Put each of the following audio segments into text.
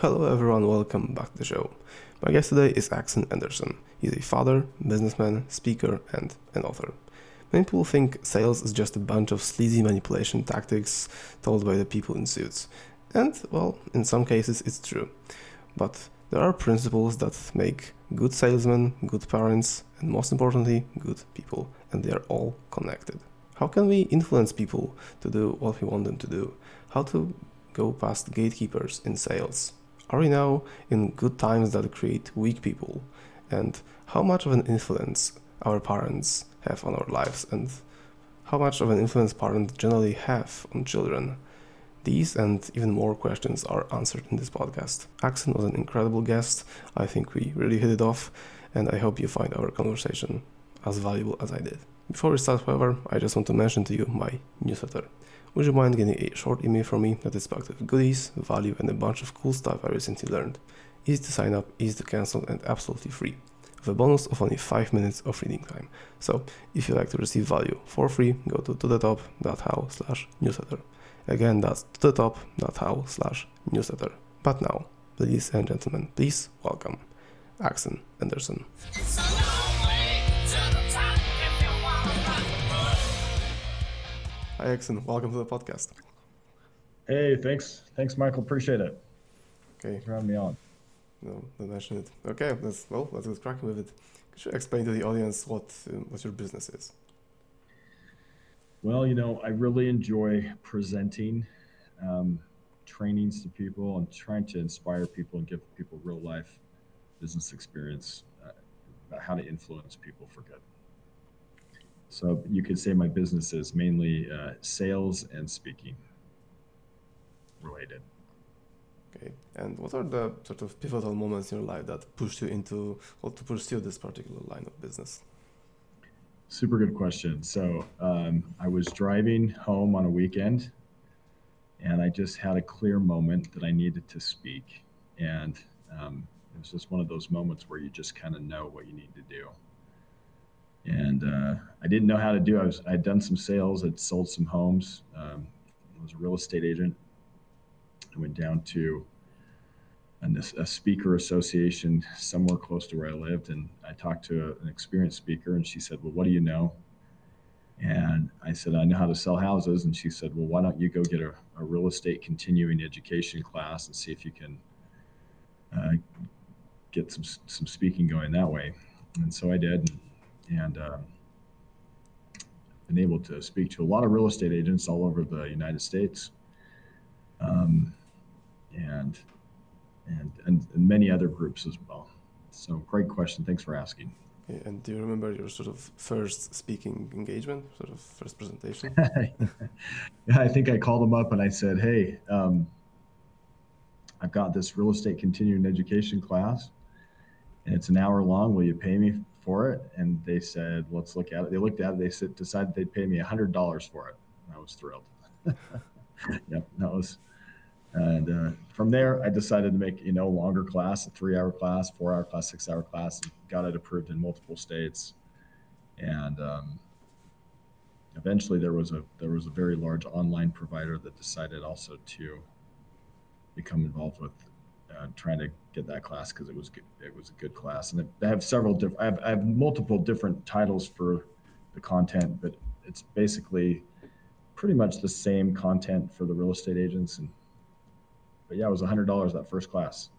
Hello everyone, welcome back to the show. My guest today is EksAyn Anderson. He's a father, businessman, speaker, and an author. Many people think sales is just a bunch of sleazy manipulation tactics told by the people in suits. And, well, in some cases it's true. But there are principles that make good salesmen, good parents, and most importantly, good people, and they are all connected. How can we influence people to do what we want them to do? How to go past gatekeepers in sales? Are we now in good times that create weak people? And how much of an influence our parents have on our lives? And how much of an influence parents generally have on children? These and even more questions are answered in this podcast. EksAyn was an incredible guest. I think we really hit it off, and I hope you find our conversation as valuable as I did. Before we start, however, I just want to mention to you my newsletter. Would you mind getting a short email from me that is packed with goodies, value, and a bunch of cool stuff I recently learned? Easy to sign up, easy to cancel, and absolutely free, with a bonus of only 5 minutes of reading time. So, if you'd like to receive value for free, go to tothetop.how slash newsletter. Again, that's tothetop.how slash newsletter. But now, ladies and gentlemen, please welcome EksAyn Anderson. Hi, EksAyn. Welcome to the podcast. Hey, thanks. Thanks, Michael. Appreciate it. Okay. for having me on. No, don't mention it. Okay, well, let's get cracking with it. Could you explain to the audience what uh, what your business is? Well, you know, I really enjoy presenting um, trainings to people and trying to inspire people and give people real life business experience uh, about how to influence people for good. So you could say my business is mainly uh, sales and speaking related. Okay, and what are the sort of pivotal moments in your life that pushed you into or to pursue this particular line of business? Super good question. So um, I was driving home on a weekend, and I just had a clear moment that I needed to speak, and um, it was just one of those moments where you just kind of know what you need to do and uh, I didn't know how to do. I was I'd done some sales. I'd sold some homes. Um, I was a real estate agent. I went down to a, a, speaker association somewhere close to where I lived, and I talked to a, an experienced speaker, and she said, "Well, what do you know?" And I said, "I know how to sell houses." And she said, "Well, why don't you go get a, a real estate continuing education class and see if you can uh, get some some speaking going that way?" And so I did. And, and uh, been able to speak to a lot of real estate agents all over the United States, um, and, and and and many other groups as well. So, great question. Thanks for asking. and do you remember your sort of first speaking engagement, sort of first presentation? yeah, I think I called them up and I said, "Hey, um, I've got this real estate continuing education class, and it's an hour long. Will you pay me for it, and they said, "Let's look at it." They looked at it. They said, decided they'd pay me a hundred dollars for it. I was thrilled. yep, that was. And uh, from there, I decided to make you know longer class, a three-hour class, four-hour class, six-hour class, and got it approved in multiple states. And um, eventually, there was a there was a very large online provider that decided also to become involved with uh, trying to get that class because it was good, it was a good class. And I have several different. I have, I have multiple different titles for the content, but it's basically pretty much the same content for the real estate agents. And but yeah, it was a hundred dollars that first class.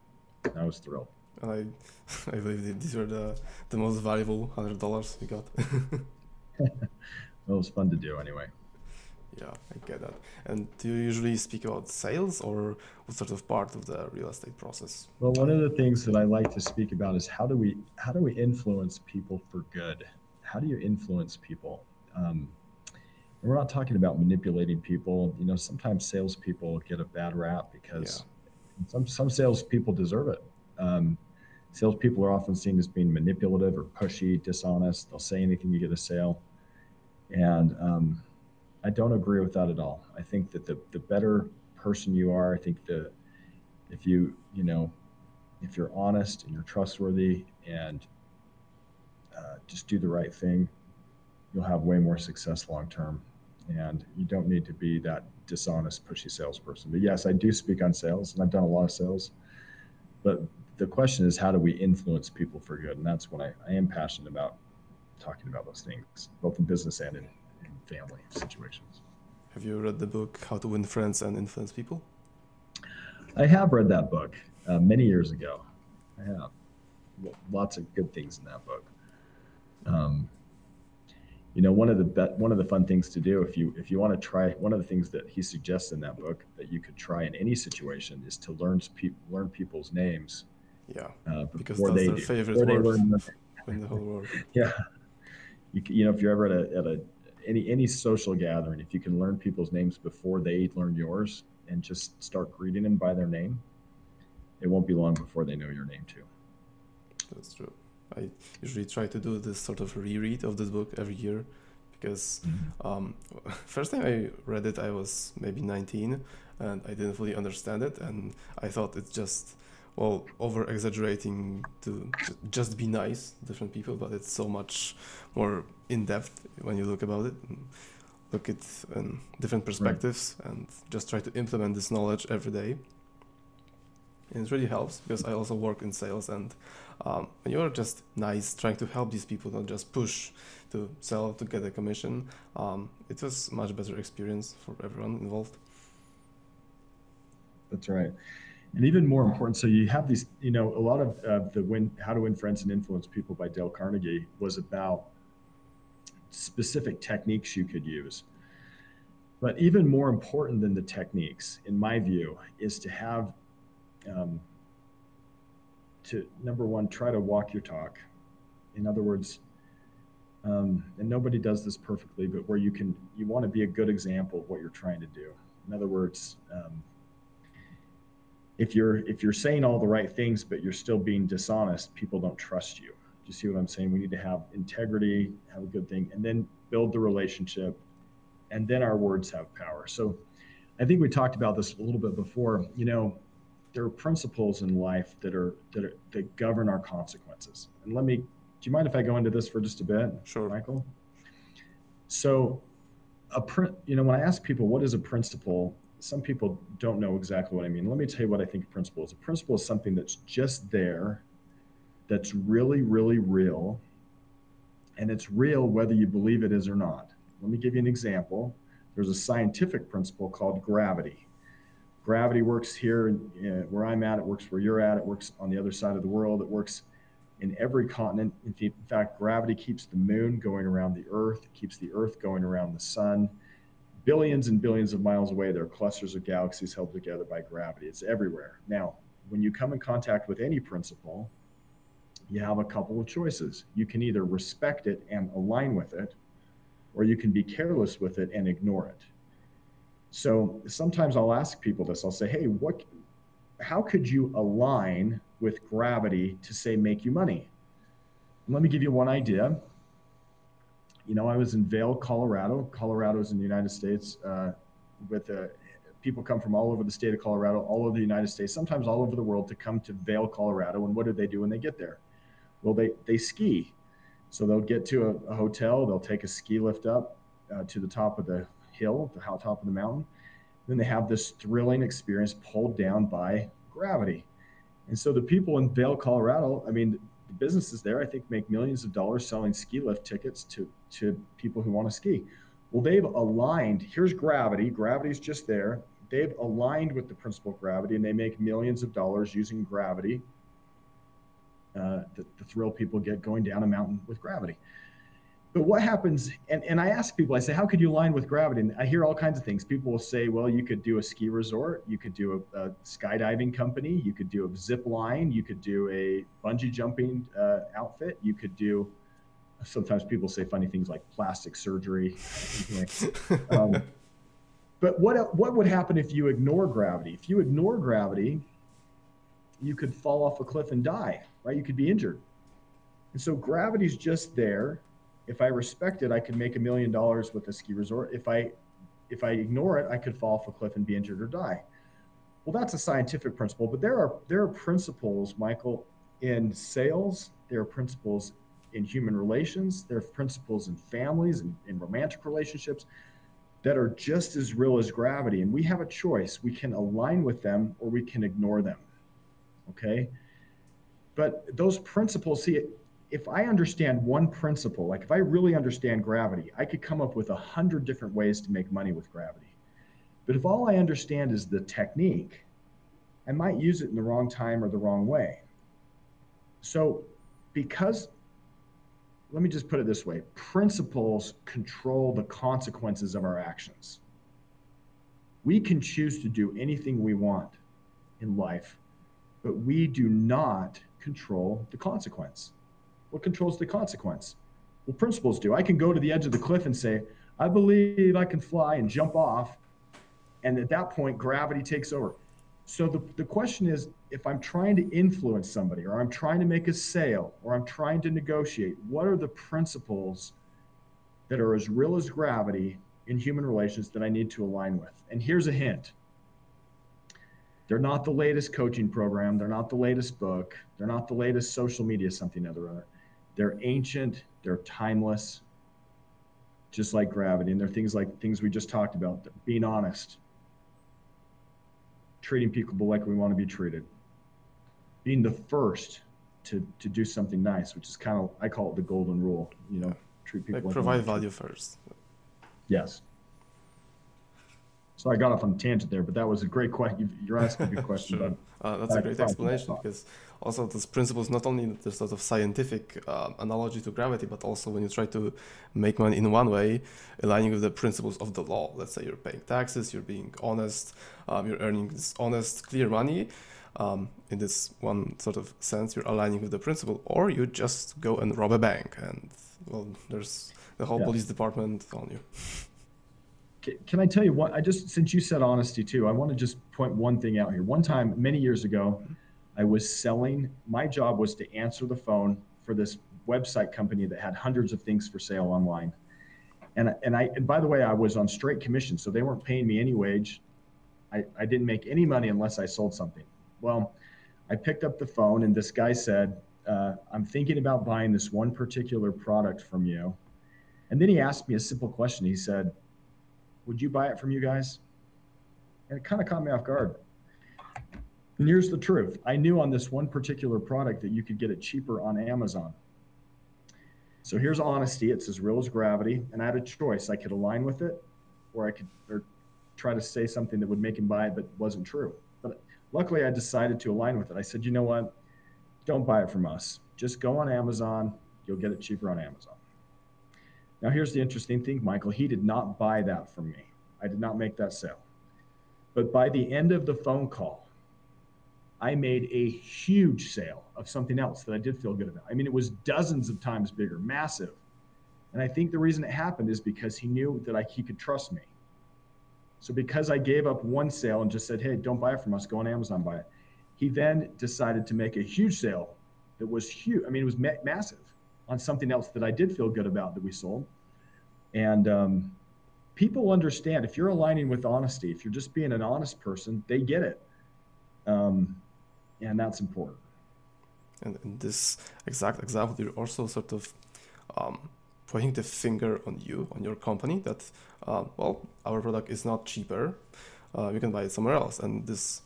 I was thrilled. And I, I believe these were the the most valuable hundred dollars you got. well, it was fun to do anyway. Yeah, I get that. And do you usually speak about sales or what sort of part of the real estate process? Well, one of the things that I like to speak about is how do we how do we influence people for good? How do you influence people? Um, and we're not talking about manipulating people. You know, sometimes salespeople get a bad rap because yeah. some some salespeople deserve it. Um, salespeople are often seen as being manipulative or pushy, dishonest. They'll say anything to get a sale, and um, I don't agree with that at all. I think that the, the better person you are, I think that if you, you know, if you're honest and you're trustworthy and uh, just do the right thing, you'll have way more success long term. And you don't need to be that dishonest, pushy salesperson. But yes, I do speak on sales and I've done a lot of sales. but the question is, how do we influence people for good? And that's what I, I am passionate about talking about those things, both in business and in family situations. Have you read the book How to Win Friends and Influence People? I have read that book uh, many years ago. I have lots of good things in that book. Um, you know, one of the be- one of the fun things to do if you if you want to try one of the things that he suggests in that book that you could try in any situation is to learn pe- learn people's names. Yeah, uh, because that's their do, favorite word in the whole world. yeah, you, you know if you're ever at a, at a any any social gathering, if you can learn people's names before they learn yours and just start greeting them by their name, it won't be long before they know your name too. That's true. I usually try to do this sort of reread of this book every year because mm-hmm. um, first time I read it, I was maybe 19 and I didn't fully understand it, and I thought it's just well over exaggerating to just be nice different people but it's so much more in depth when you look about it. Look at um, different perspectives right. and just try to implement this knowledge every day. And it really helps because i also work in sales and um, when you're just nice trying to help these people not just push to sell to get a commission um, it was much better experience for everyone involved. That's right and even more important so you have these you know a lot of uh, the win how to win friends and influence people by dale carnegie was about specific techniques you could use. But even more important than the techniques in my view is to have um, to number one try to walk your talk. In other words um, and nobody does this perfectly but where you can you want to be a good example of what you're trying to do. In other words um, if you're if you're saying all the right things but you're still being dishonest people don't trust you. Do you see what i'm saying? We need to have integrity have a good thing and then build the relationship and then our words have power. So i think we talked about this a little bit before. You know there are principles in life that are that are that govern our consequences. And let me do you mind if i go into this for just a bit sure. Michael? So a print you know when i ask people what is a principle some people don't know exactly what I mean. Let me tell you what I think a principle is. A principle is something that's just there, that's really, really real, and it's real whether you believe it is or not. Let me give you an example. There's a scientific principle called gravity. Gravity works here uh, where I'm at, it works where you're at, it works on the other side of the world, it works in every continent. In fact, gravity keeps the moon going around the earth, it keeps the earth going around the sun billions and billions of miles away, there are clusters of galaxies held together by gravity. It's everywhere. Now, when you come in contact with any principle, you have a couple of choices. You can either respect it and align with it, or you can be careless with it and ignore it. So sometimes I'll ask people this. I'll say, "Hey, what how could you align with gravity to say make you money?" let me give you one idea you know, I was in Vail, Colorado. Colorado is in the United States. Uh, with uh, people come from all over the state of Colorado, all over the United States, sometimes all over the world to come to Vail, Colorado. And what do they do when they get there? Well, they they ski. So they'll get to a, a hotel. They'll take a ski lift up uh, to the top of the hill, the top of the mountain. Then they have this thrilling experience pulled down by gravity. And so the people in Vail, Colorado, I mean, the businesses there, I think, make millions of dollars selling ski lift tickets to, to people who want to ski. Well, they've aligned. Here's gravity. Gravity's just there. They've aligned with the principle of gravity, and they make millions of dollars using gravity. Uh, the, the thrill people get going down a mountain with gravity. But what happens, and, and I ask people, I say, how could you align with gravity? And I hear all kinds of things. People will say, well, you could do a ski resort, you could do a, a skydiving company, you could do a zip line, you could do a bungee jumping uh, outfit, you could do, sometimes people say funny things like plastic surgery. um, but what, what would happen if you ignore gravity? If you ignore gravity, you could fall off a cliff and die, right? You could be injured. And so gravity's just there if I respect it, I could make a million dollars with a ski resort. If I if I ignore it, I could fall off a cliff and be injured or die. Well, that's a scientific principle, but there are there are principles, Michael, in sales. There are principles in human relations. There are principles in families and in romantic relationships that are just as real as gravity. And we have a choice. We can align with them or we can ignore them. Okay. But those principles, see, if I understand one principle, like if I really understand gravity, I could come up with a hundred different ways to make money with gravity. But if all I understand is the technique, I might use it in the wrong time or the wrong way. So, because, let me just put it this way principles control the consequences of our actions. We can choose to do anything we want in life, but we do not control the consequence. What controls the consequence? Well, principles do. I can go to the edge of the cliff and say, I believe I can fly and jump off. And at that point, gravity takes over. So the, the question is if I'm trying to influence somebody, or I'm trying to make a sale, or I'm trying to negotiate, what are the principles that are as real as gravity in human relations that I need to align with? And here's a hint they're not the latest coaching program. They're not the latest book. They're not the latest social media something other. They're ancient. They're timeless, just like gravity. And they're things like things we just talked about being honest, treating people like we want to be treated, being the first to, to do something nice, which is kind of, I call it the golden rule, you know, treat people like, like provide value first. Yes. So I got off on a tangent there, but that was a great question. You're asking a good question. sure. Uh, that's a great explanation because also this principle is not only the sort of scientific uh, analogy to gravity, but also when you try to make money in one way, aligning with the principles of the law. Let's say you're paying taxes, you're being honest, um, you're earning this honest, clear money. Um, in this one sort of sense, you're aligning with the principle, or you just go and rob a bank, and well, there's the whole yeah. police department on you. can I tell you what? I just, since you said honesty too, I want to just point one thing out here. One time, many years ago, I was selling, my job was to answer the phone for this website company that had hundreds of things for sale online. And, and I, and by the way, I was on straight commission, so they weren't paying me any wage. I, I didn't make any money unless I sold something. Well, I picked up the phone and this guy said, uh, I'm thinking about buying this one particular product from you. And then he asked me a simple question. He said, would you buy it from you guys? And it kind of caught me off guard. And here's the truth I knew on this one particular product that you could get it cheaper on Amazon. So here's honesty. It's as real as gravity. And I had a choice. I could align with it or I could or try to say something that would make him buy it, but wasn't true. But luckily, I decided to align with it. I said, you know what? Don't buy it from us. Just go on Amazon. You'll get it cheaper on Amazon. Now, here's the interesting thing, Michael. He did not buy that from me. I did not make that sale. But by the end of the phone call, I made a huge sale of something else that I did feel good about. I mean, it was dozens of times bigger, massive. And I think the reason it happened is because he knew that I, he could trust me. So because I gave up one sale and just said, "Hey, don't buy it from us. Go on Amazon, buy it," he then decided to make a huge sale that was huge. I mean, it was ma- massive on something else that I did feel good about that we sold. And um, people understand if you're aligning with honesty, if you're just being an honest person, they get it. Um, and that's important. And in this exact example, you're also sort of um, pointing the finger on you, on your company, that, uh, well, our product is not cheaper. Uh, you can buy it somewhere else. And this,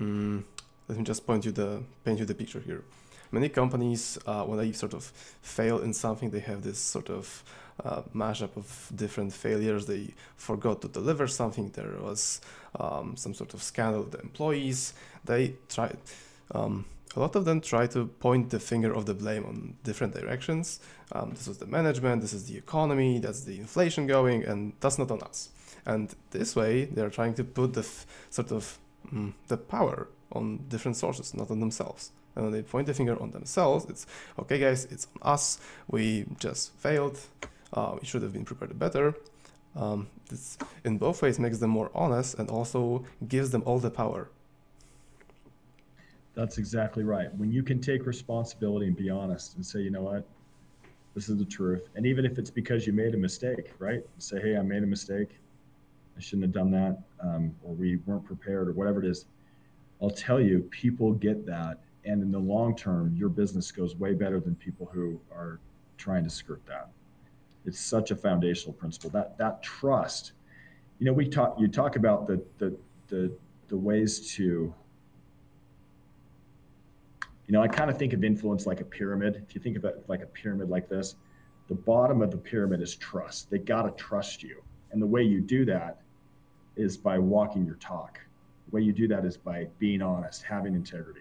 um, let me just point you the paint you the picture here many companies, uh, when they sort of fail in something, they have this sort of uh, mashup of different failures. They forgot to deliver something. There was um, some sort of scandal with the employees. They try. Um, a lot of them try to point the finger of the blame on different directions. Um, this is the management, this is the economy, that's the inflation going, and that's not on us. And this way, they're trying to put the f- sort of mm, the power on different sources, not on themselves and they point the finger on themselves, it's okay, guys, it's on us. We just failed. Uh, we should have been prepared better. Um, this in both ways makes them more honest and also gives them all the power. That's exactly right. When you can take responsibility and be honest and say, you know what, this is the truth. And even if it's because you made a mistake, right? Say, hey, I made a mistake. I shouldn't have done that. Um, or we weren't prepared or whatever it is. I'll tell you, people get that and in the long term, your business goes way better than people who are trying to skirt that. It's such a foundational principle that that trust. You know, we talk. You talk about the the the the ways to You know, I kind of think of influence like a pyramid. If you think of it like a pyramid like this, the bottom of the pyramid is trust. They got to trust you. And the way you do that is by walking your talk. The way you do that is by being honest, having integrity.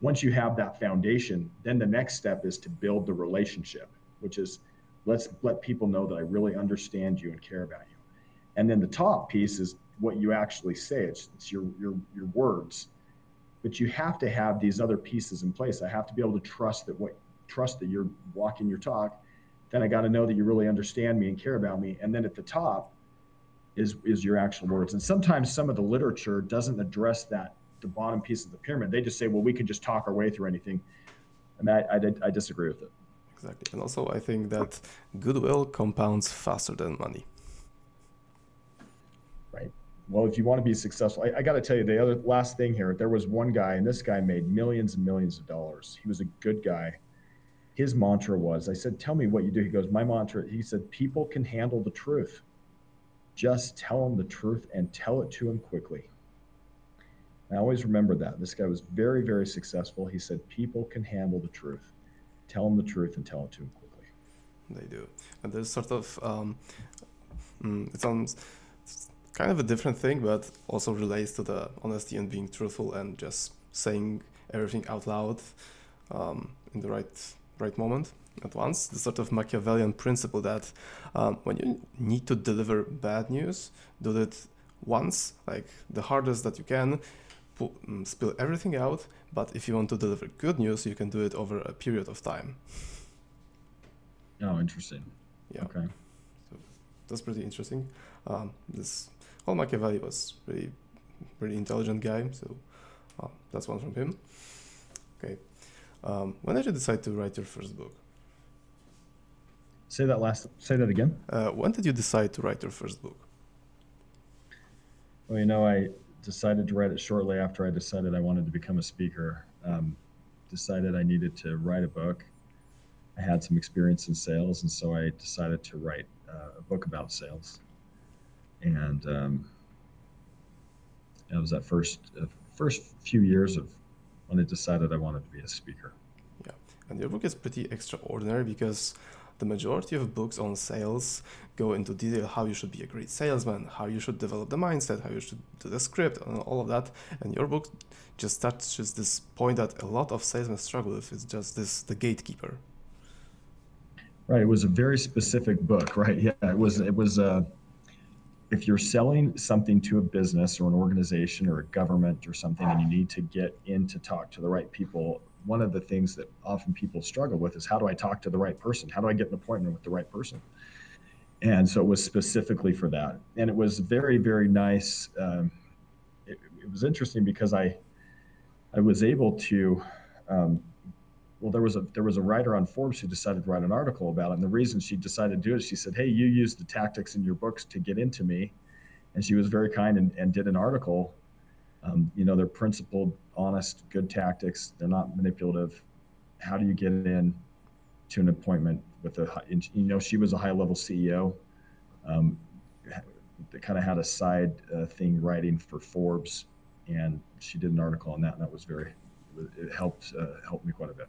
Once you have that foundation, then the next step is to build the relationship, which is let's let people know that I really understand you and care about you. And then the top piece is what you actually say. It's, it's your, your, your words. But you have to have these other pieces in place. I have to be able to trust that what trust that you're walking your talk. Then I got to know that you really understand me and care about me. And then at the top is is your actual words. And sometimes some of the literature doesn't address that the bottom piece of the pyramid. They just say, well, we can just talk our way through anything. And I, I, I disagree with it. Exactly. And also, I think that goodwill compounds faster than money. Right. Well, if you want to be successful, I, I got to tell you the other last thing here. There was one guy, and this guy made millions and millions of dollars. He was a good guy. His mantra was, I said, Tell me what you do. He goes, My mantra, he said, people can handle the truth. Just tell them the truth and tell it to them quickly. I always remember that. This guy was very, very successful. He said, People can handle the truth. Tell them the truth and tell it to them quickly. They do. And there's sort of, um, mm, it sounds kind of a different thing, but also relates to the honesty and being truthful and just saying everything out loud um, in the right right moment at once. The sort of Machiavellian principle that um, when you need to deliver bad news, do it once, like the hardest that you can, spill everything out. But if you want to deliver good news, you can do it over a period of time. Oh, interesting. Yeah. Okay. So that's pretty interesting. Um, this whole Machiavelli was really, really intelligent guy. So uh, that's one from him. Okay. Um, when did you decide to write your first book? Say that last. Say that again. Uh, when did you decide to write your first book? Well, you know, I decided to write it shortly after I decided I wanted to become a speaker. Um, decided I needed to write a book. I had some experience in sales, and so I decided to write uh, a book about sales. And um, it was that first uh, first few years of when I decided I wanted to be a speaker. Yeah, and your book is pretty extraordinary because the majority of books on sales go into detail how you should be a great salesman, how you should develop the mindset, how you should do the script, and all of that. And your book just touches this point that a lot of salesmen struggle with. It's just this the gatekeeper. Right. It was a very specific book, right? Yeah. It was. It was. Uh, if you're selling something to a business or an organization or a government or something, and you need to get in to talk to the right people one of the things that often people struggle with is how do I talk to the right person? How do I get an appointment with the right person? And so it was specifically for that. And it was very, very nice. Um, it, it, was interesting because I, I was able to, um, well, there was a there was a writer on Forbes who decided to write an article about it. And the reason she decided to do it, she said, "Hey, you used the tactics in your books to get into me," and she was very kind and, and did an article um, you know, they're principled, honest, good tactics. They're not manipulative. How do you get in to an appointment with a, you know, she was a high level CEO. Um, that kind of had a side uh, thing writing for Forbes, and she did an article on that, and that was very, it helped uh, helped me quite a bit.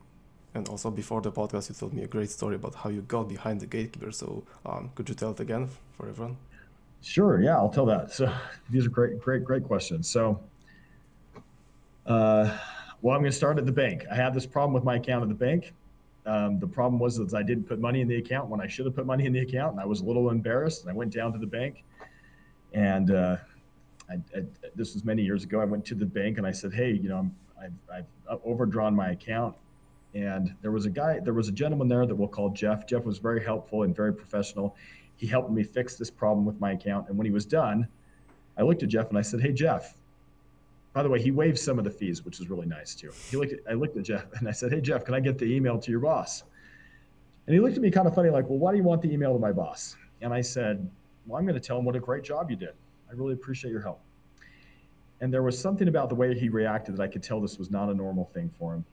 And also before the podcast, you told me a great story about how you got behind the gatekeeper. So um, could you tell it again for everyone? Sure. Yeah, I'll tell that. So these are great, great, great questions. So uh, well, I'm going to start at the bank. I had this problem with my account at the bank. Um, the problem was that I didn't put money in the account when I should have put money in the account, and I was a little embarrassed. And I went down to the bank, and uh, I, I, this was many years ago. I went to the bank and I said, "Hey, you know, I'm, I've, I've overdrawn my account." And there was a guy, there was a gentleman there that we'll call Jeff. Jeff was very helpful and very professional. He helped me fix this problem with my account. And when he was done, I looked at Jeff and I said, "Hey, Jeff, by the way, he waived some of the fees, which is really nice too. He looked at, I looked at Jeff and I said, Hey, Jeff, can I get the email to your boss? And he looked at me kind of funny, like, Well, why do you want the email to my boss? And I said, Well, I'm going to tell him what a great job you did. I really appreciate your help. And there was something about the way he reacted that I could tell this was not a normal thing for him.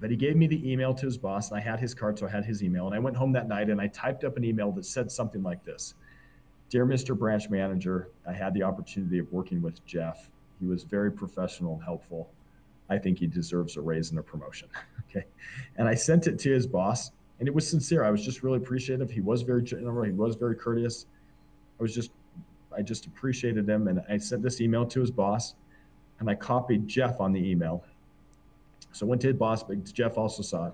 But he gave me the email to his boss, and I had his card, so I had his email. And I went home that night and I typed up an email that said something like this Dear Mr. Branch Manager, I had the opportunity of working with Jeff he was very professional and helpful. I think he deserves a raise and a promotion. okay. And I sent it to his boss, and it was sincere. I was just really appreciative. He was very general, he was very courteous. I was just, I just appreciated him. And I sent this email to his boss, and I copied Jeff on the email. So I went to his boss, but Jeff also saw it.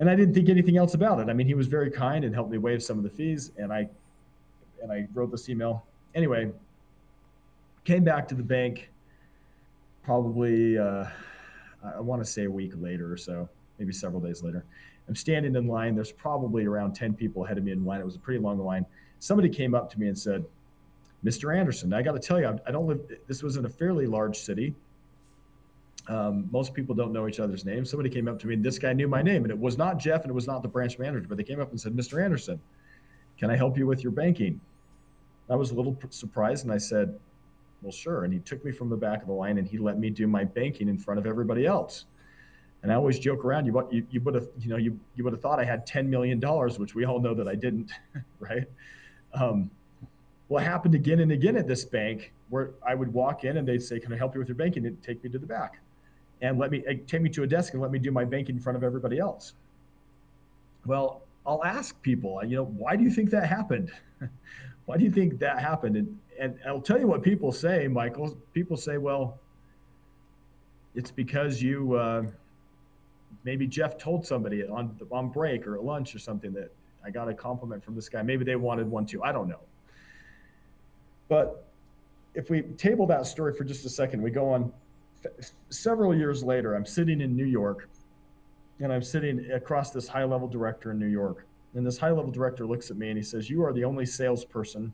And I didn't think anything else about it. I mean, he was very kind and helped me waive some of the fees. And I, and I wrote this email. Anyway, came back to the bank probably uh, I want to say a week later or so, maybe several days later. I'm standing in line. There's probably around 10 people ahead of me in line. It was a pretty long line. Somebody came up to me and said, Mr. Anderson, I got to tell you, I don't live, this was in a fairly large city. Um, most people don't know each other's names. Somebody came up to me and this guy knew my name, and it was not Jeff and it was not the branch manager, but they came up and said, Mr. Anderson, can I help you with your banking? I was a little surprised and I said, well, sure. And he took me from the back of the line and he let me do my banking in front of everybody else. And I always joke around. You you, you would have you know you you would have thought I had ten million dollars, which we all know that I didn't, right? Um, well, it happened again and again at this bank where I would walk in and they'd say, "Can I help you with your banking?" And take me to the back, and let me eh, take me to a desk and let me do my banking in front of everybody else. Well, I'll ask people, you know, why do you think that happened? why do you think that happened? And and I'll tell you what people say, Michael. People say, well, it's because you uh, maybe Jeff told somebody on on break or at lunch or something that I got a compliment from this guy. Maybe they wanted one too. I don't know. But if we table that story for just a second, we go on. Several years later, I'm sitting in New York, and I'm sitting across this high level director in New York. And this high level director looks at me and he says, You are the only salesperson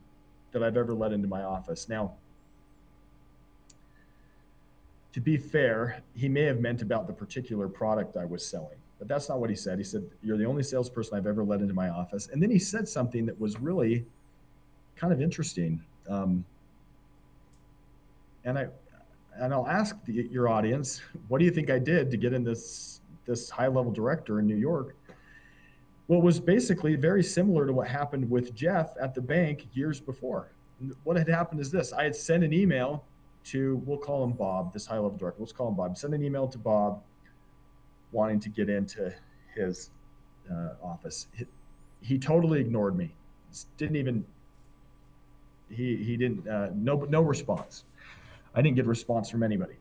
that I've ever let into my office. Now, to be fair, he may have meant about the particular product I was selling, but that's not what he said. He said, You're the only salesperson I've ever let into my office. And then he said something that was really kind of interesting. Um, and I, and I'll ask the, your audience, what do you think I did to get in this this high level director in New York? What was basically very similar to what happened with Jeff at the bank years before. What had happened is this I had sent an email to, we'll call him Bob, this high level director, let's call him Bob, send an email to Bob wanting to get into his uh, office. He, he, totally ignored me, didn't even, he, he didn't, uh, no, no response. I didn't get a response from anybody.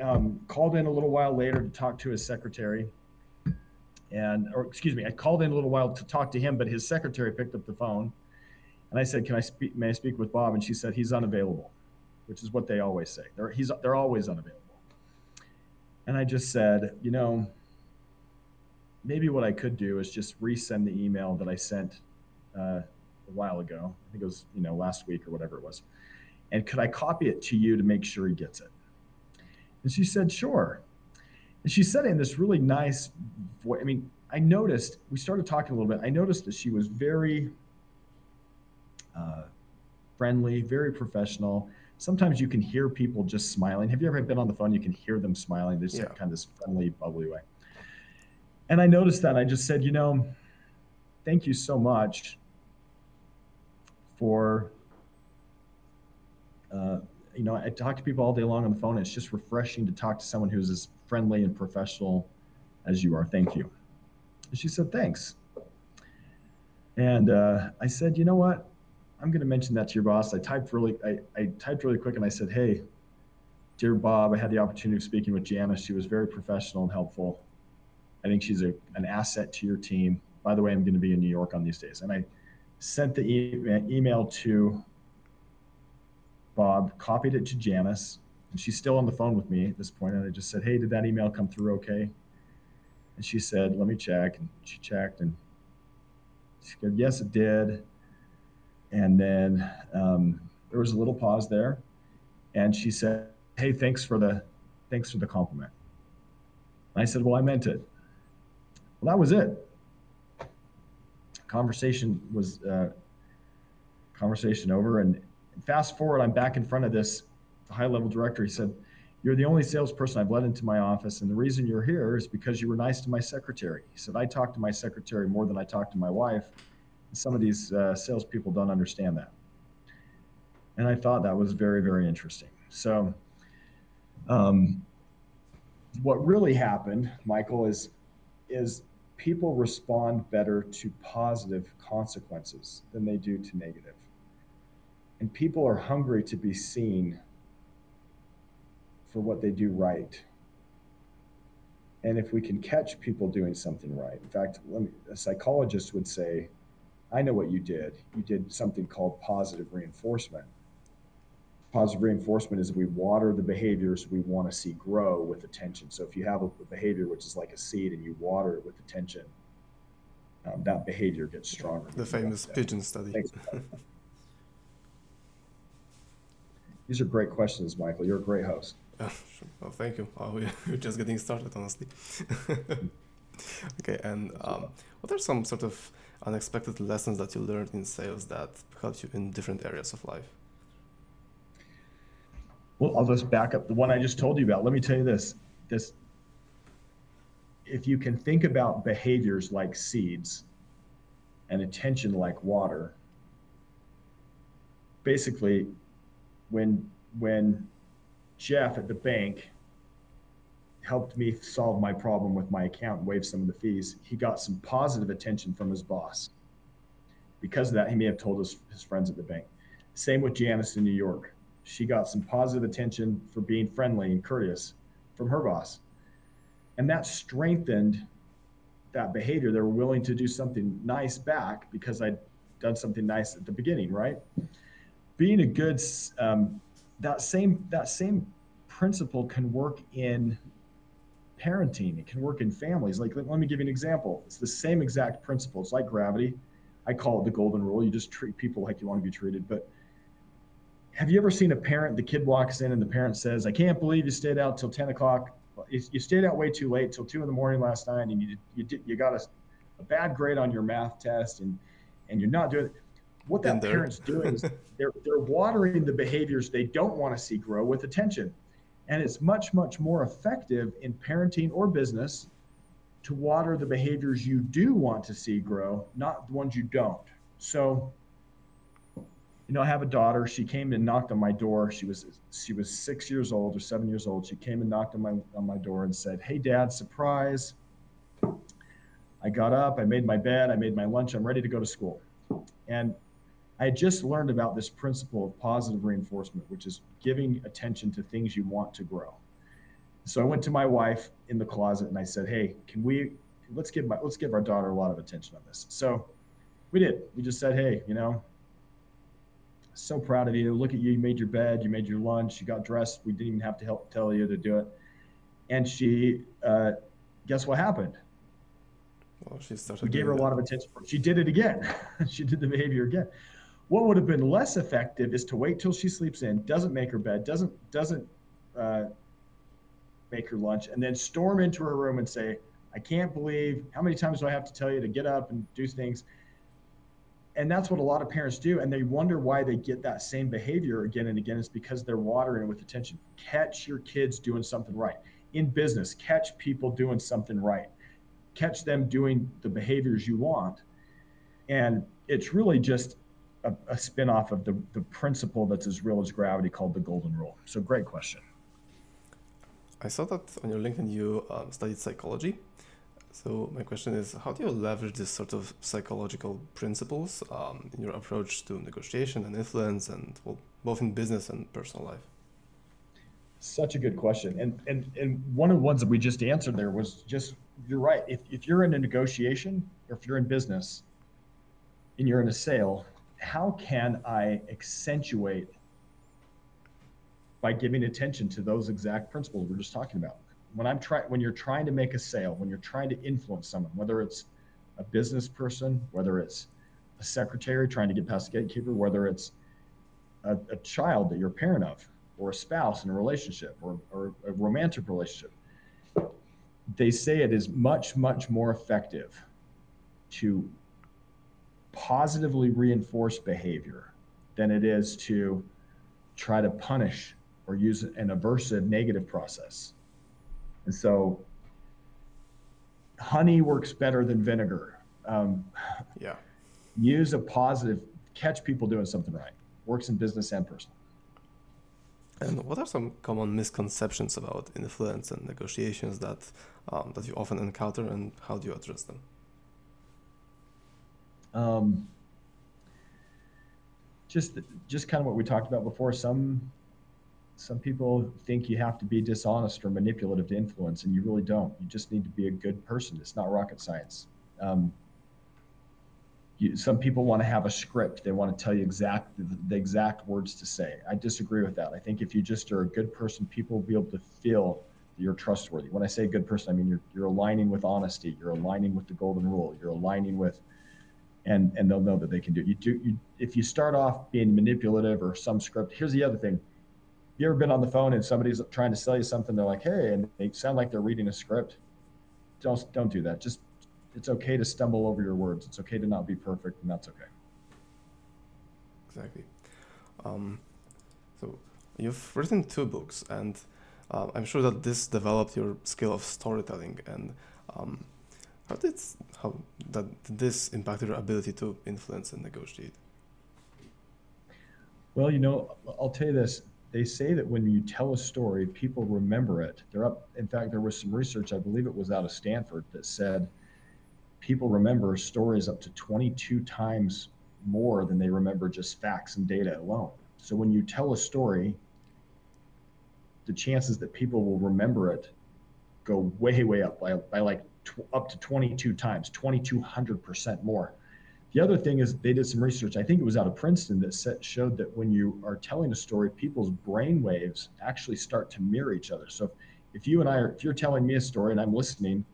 Um, called in a little while later to talk to his secretary and or excuse me, I called in a little while to talk to him, but his secretary picked up the phone, and I said, "Can I speak? May I speak with Bob?" And she said, "He's unavailable," which is what they always say. They're he's they're always unavailable. And I just said, you know, maybe what I could do is just resend the email that I sent uh, a while ago. I think it was you know last week or whatever it was. And could I copy it to you to make sure he gets it? And she said, sure. She said in this really nice voice. I mean, I noticed, we started talking a little bit. I noticed that she was very uh, friendly, very professional. Sometimes you can hear people just smiling. Have you ever been on the phone? You can hear them smiling. There's yeah. kind of this friendly, bubbly way. And I noticed that. I just said, you know, thank you so much for uh, you know, I talk to people all day long on the phone. it's just refreshing to talk to someone who's as friendly and professional as you are. Thank you. And she said, thanks. And uh, I said, you know what? I'm going to mention that to your boss. I typed really, I, I typed really quick and I said, hey, dear Bob, I had the opportunity of speaking with Janice. She was very professional and helpful. I think she's a, an asset to your team. By the way, I'm going to be in New York on these days. And I sent the e- email to Bob, copied it to Janice, and she's still on the phone with me at this point. And I just said, Hey, did that email come through okay? And she said, Let me check. And she checked and she said, Yes, it did. And then um, there was a little pause there. And she said, Hey, thanks for the thanks for the compliment. And I said, Well, I meant it. Well, that was it. Conversation was uh, conversation over and fast forward, I'm back in front of this high level director. He said, You're the only salesperson I've let into my office. And the reason you're here is because you were nice to my secretary. He said, I talk to my secretary more than I talk to my wife. And some of these uh, salespeople don't understand that. And I thought that was very, very interesting. So, um, what really happened, Michael, is is people respond better to positive consequences than they do to negative. And people are hungry to be seen for what they do right. And if we can catch people doing something right, in fact, me, a psychologist would say, I know what you did. You did something called positive reinforcement positive reinforcement is we water the behaviors we want to see grow with attention. So if you have a, behavior which is like a seed and you water it with attention, um, that behavior gets stronger. The famous pigeon study. These are great questions, Michael. You're a great host. Oh, well, thank you. Oh, we're just getting started, honestly. okay, and um, what are some sort of unexpected lessons that you learned in sales that helped you in different areas of life? Well, I'll just back up the one I just told you about. Let me tell you this. This if you can think about behaviors like seeds and attention like water, basically when when Jeff at the bank helped me solve my problem with my account and waive some of the fees, he got some positive attention from his boss. Because of that, he may have told his, his friends at the bank. Same with Janice in New York she got some positive attention for being friendly and courteous from her boss. And that strengthened that behavior. They were willing to do something nice back because I'd done something nice at the beginning, right? Being a good, um, that same that same principle can work in parenting. It can work in families. Like, let me give you an example. It's the same exact principle. It's like gravity. I call it the golden rule. You just treat people like you want to be treated. But have you ever seen a parent, the kid walks in and the parent says, I can't believe you stayed out till 10 o'clock. You stayed out way too late till two in the morning last night and you, you, you got a, a bad grade on your math test and, and you're not doing it. What that parent's doing is they're, they're watering the behaviors they don't want to see grow with attention. And it's much, much more effective in parenting or business to water the behaviors you do want to see grow, not the ones you don't. So you know, I have a daughter. She came and knocked on my door. She was she was six years old or seven years old. She came and knocked on my on my door and said, "Hey, Dad, surprise!" I got up. I made my bed. I made my lunch. I'm ready to go to school. And I had just learned about this principle of positive reinforcement, which is giving attention to things you want to grow. So I went to my wife in the closet and I said, "Hey, can we let's give my let's give our daughter a lot of attention on this." So we did. We just said, "Hey, you know, so proud of you. Look at you. You made your bed. You made your lunch. You got dressed. We didn't even have to help tell you to do it. And she, uh, guess what happened? Well, she started. We gave her a lot of attention. She did it again. she did the behavior again. What would have been less effective is to wait till she sleeps in, doesn't make her bed, doesn't doesn't uh, make her lunch, and then storm into her room and say, "I can't believe how many times do I have to tell you to get up and do things." and that's what a lot of parents do and they wonder why they get that same behavior again and again is because they're watering it with attention. Catch your kids doing something right. In business catch people doing something right. Catch them doing the behaviors you want. And it's really just a, a spin-off of the, the principle that's as real as gravity called the golden rule so great question i saw that on your linkedin you um, studied psychology so my question is, how do you leverage this sort of psychological principles um, in your approach to negotiation and influence, and well, both in business and personal life? Such a good question, and and and one of the ones that we just answered there was just you're right. If if you're in a negotiation or if you're in business, and you're in a sale, how can I accentuate by giving attention to those exact principles we're just talking about? when I'm trying, when you're trying to make a sale, when you're trying to influence someone, whether it's a business person, whether it's a secretary trying to get past the gatekeeper, whether it's a, a child that you're a parent of, or a spouse in a relationship, or, or a romantic relationship, they say it is much, much more effective to positively reinforce behavior than it is to try to punish or use an aversive negative process. And so honey works better than vinegar. Um, yeah. Use a positive, catch people doing something right. Works in business and personal. And what are some common misconceptions about influence and negotiations that um, that you often encounter, and how do you address them? Um, just just kind of what we talked about before. Some some people think you have to be dishonest or manipulative to influence, and you really don't. You just need to be a good person. It's not rocket science. Um, you, some people want to have a script. They want to tell you exact the, the, exact words to say. I disagree with that. I think if you just are a good person, people will be able to feel that you're trustworthy. When I say good person, I mean you're you're aligning with honesty. You're aligning with the golden rule. You're aligning with, and and they'll know that they can do it. You do you if you start off being manipulative or some script. Here's the other thing. You ever been on the phone and somebody's trying to sell you something? They're like, hey, and they sound like they're reading a script. Don't don't do that. Just it's okay to stumble over your words. It's okay to not be perfect, and that's okay. Exactly. Um, so you've written two books, and uh, I'm sure that this developed your skill of storytelling. And um, how did how that this impacted your ability to influence and negotiate? Well, you know, I'll tell you this. They say that when you tell a story, people remember it. They're up. In fact, there was some research. I believe it was out of Stanford that said people remember stories up to 22 times more than they remember just facts and data alone. So when you tell a story, the chances that people will remember it go way, way up by, by like tw- up to 22 times, 2200% more. The other thing is they did some research. I think it was out of Princeton that set, showed that when you are telling a story, people's brain waves actually start to mirror each other. So if, if you and I are, if you're telling me a story and I'm listening,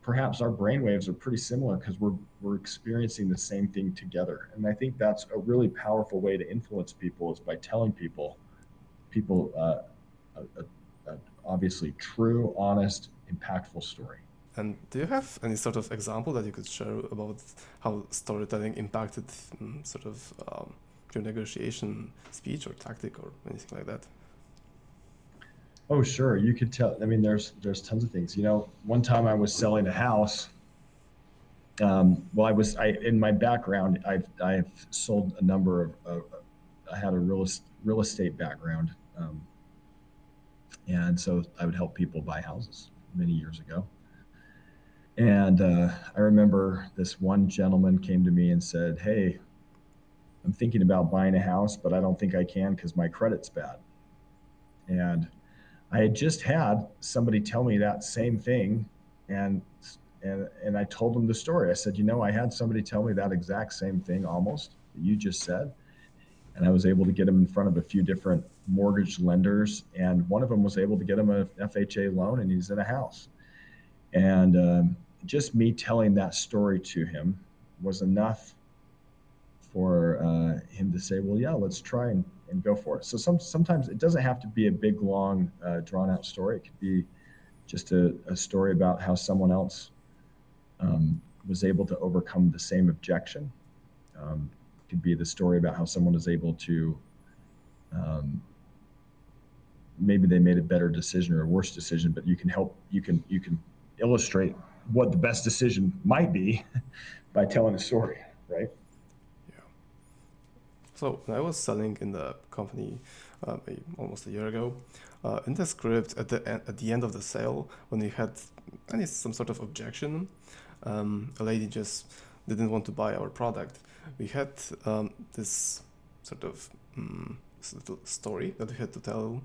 perhaps our brain waves are pretty similar because we're we're experiencing the same thing together. And I think that's a really powerful way to influence people is by telling people people uh, a, a, a obviously true, honest, impactful story. And do you have any sort of example that you could share about how storytelling impacted um, sort of um, your negotiation speech or tactic or anything like that? Oh, sure. You could tell. I mean, there's there's tons of things. You know, one time I was selling a house. Um, well, I was I in my background. I've I've sold a number of. I had a real real estate background, um, and so I would help people buy houses many years ago. And uh, I remember this one gentleman came to me and said, "Hey, I'm thinking about buying a house, but I don't think I can because my credit's bad." And I had just had somebody tell me that same thing, and and and I told them the story. I said, you know, I had somebody tell me that exact same thing almost that you just said, and I was able to get him in front of a few different mortgage lenders, and one of them was able to get him a FHA loan, and he's in a house. And um, just me telling that story to him was enough for uh, him to say, well, yeah, let's try and and go for it. So some sometimes it doesn't have to be a big, long, uh, drawn out story. It could be just a, a story about how someone else um, was able to overcome the same objection. Um, it could be the story about how someone was able to um, maybe they made a better decision or a worse decision, but you can help you can you can illustrate what the best decision might be by telling a story, right? Yeah. So when I was selling in the company uh, almost a year ago, uh, in the script at the at the end of the sale, when we had any some sort of objection, um, a lady just didn't want to buy our product. We had um, this sort of um, story that we had to tell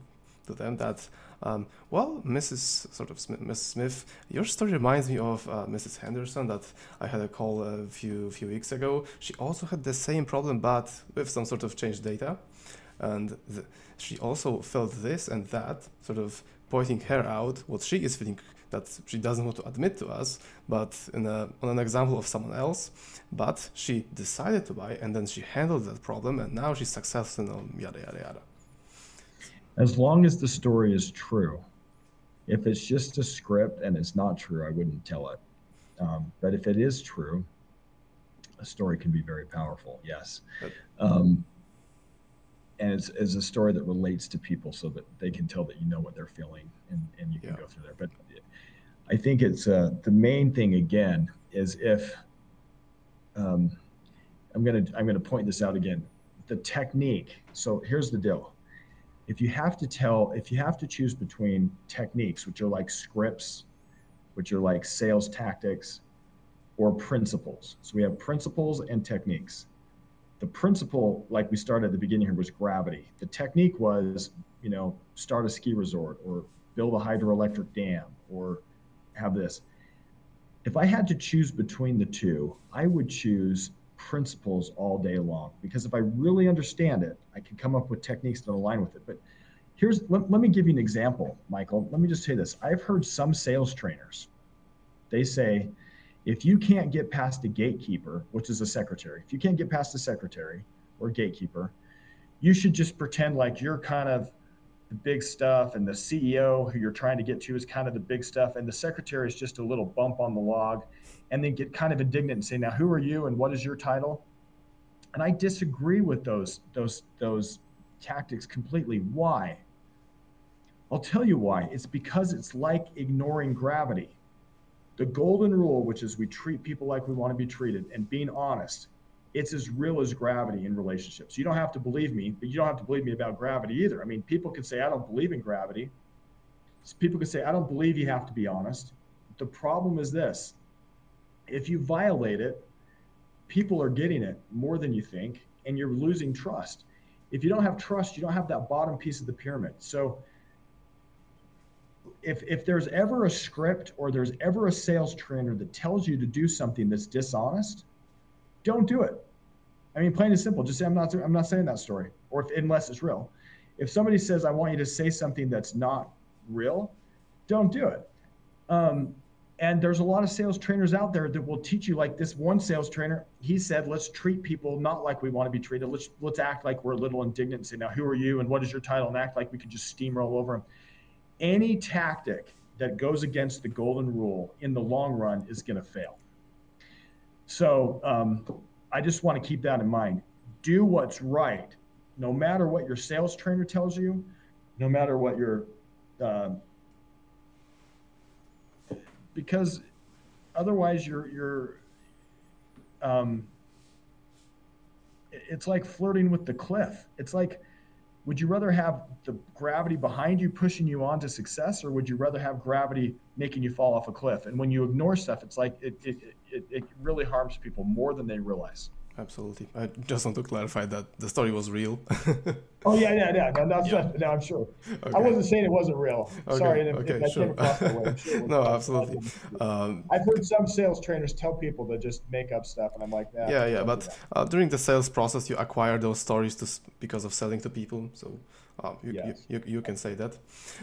to them that, um, well, Mrs. sort of Smith, Miss Smith, your story reminds me of uh, Mrs. Henderson that I had a call a few few weeks ago. She also had the same problem, but with some sort of changed data, and she also felt this and that, sort of pointing her out what she is feeling that she doesn't want to admit to us, but in a, on an example of someone else. But she decided to buy, and then she handled that problem, and now she's successful, and yada yada yada as long as the story is true. If it's just a script and it's not true, I wouldn't tell it. Um, but if it is true, a story can be very powerful. Yes. Um, and it's, it's a story that relates to people so that they can tell that you know what they're feeling and, and you can yeah. go through there. But I think it's uh, the main thing again is if um, I'm gonna I'm gonna point this out again. The technique. So here's the deal if you have to tell, if you have to choose between techniques, which are like scripts, which are like sales tactics, or principles. So we have principles and techniques. The principle, like we started at the beginning here, was gravity. The technique was, you know, start a ski resort or build a hydroelectric dam or have this. If I had to choose between the two, I would choose principles all day long because if I really understand it, I can come up with techniques that align with it. But here's let, let me give you an example, Michael. Let me just say this. I've heard some sales trainers, they say, if you can't get past the gatekeeper, which is a secretary, if you can't get past the secretary or gatekeeper, you should just pretend like you're kind of the big stuff and the CEO who you're trying to get to is kind of the big stuff and the secretary is just a little bump on the log and then get kind of indignant and say now who are you and what is your title and I disagree with those those those tactics completely why I'll tell you why it's because it's like ignoring gravity the golden rule which is we treat people like we want to be treated and being honest it's as real as gravity in relationships. You don't have to believe me, but you don't have to believe me about gravity either. I mean, people can say, I don't believe in gravity. People can say, I don't believe you have to be honest. The problem is this if you violate it, people are getting it more than you think, and you're losing trust. If you don't have trust, you don't have that bottom piece of the pyramid. So, if, if there's ever a script or there's ever a sales trainer that tells you to do something that's dishonest, don't do it. I mean, plain and simple. Just say I'm not. I'm not saying that story, or if, unless it's real. If somebody says I want you to say something that's not real, don't do it. Um, and there's a lot of sales trainers out there that will teach you like this one sales trainer he said let's treat people not like we want to be treated. Let's let's act like we're a little indignant and say now who are you and what is your title and act like we could just steamroll over them any tactic that goes against the golden rule in the long run is going to fail. So um, I just want to keep that in mind. Do what's right, no matter what your sales trainer tells you, no matter what your, uh, because otherwise you're you're, um, it's like flirting with the cliff. It's like, would you rather have the gravity behind you pushing you on to success, or would you rather have gravity making you fall off a cliff? And when you ignore stuff, it's like it, it, it, it really harms people more than they realize. Absolutely. I just want to clarify that the story was real. oh yeah, yeah, yeah. No, that's yeah. no, I'm sure. Okay. I wasn't saying it wasn't real. Okay. Sorry, if, okay, if sure. sure no, absolutely. Um, I've heard some sales trainers tell people to just make up stuff, and I'm like, nah, yeah, yeah. But uh, during the sales process, you acquire those stories to because of selling to people. So Oh, you, yes. you, you, you, can say that.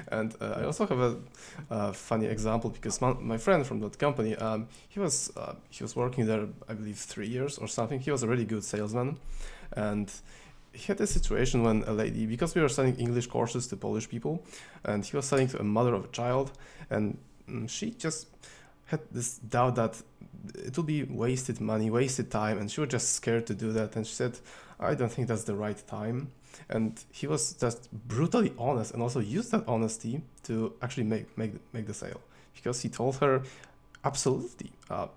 And uh, I also have a, funny example because my, my, friend from that company, um, he was uh, he was working there, I believe, three years or something. He was a really good salesman, and he had a situation when a lady, because we were selling English courses to Polish people, and he was selling to a mother of a child, and mm, she just had this doubt that it would be wasted money, wasted time, and she was just scared to do that. And she said, I don't think that's the right time and he was just brutally honest and also used that honesty to actually make make make the sale. Because he told her absolutely uh,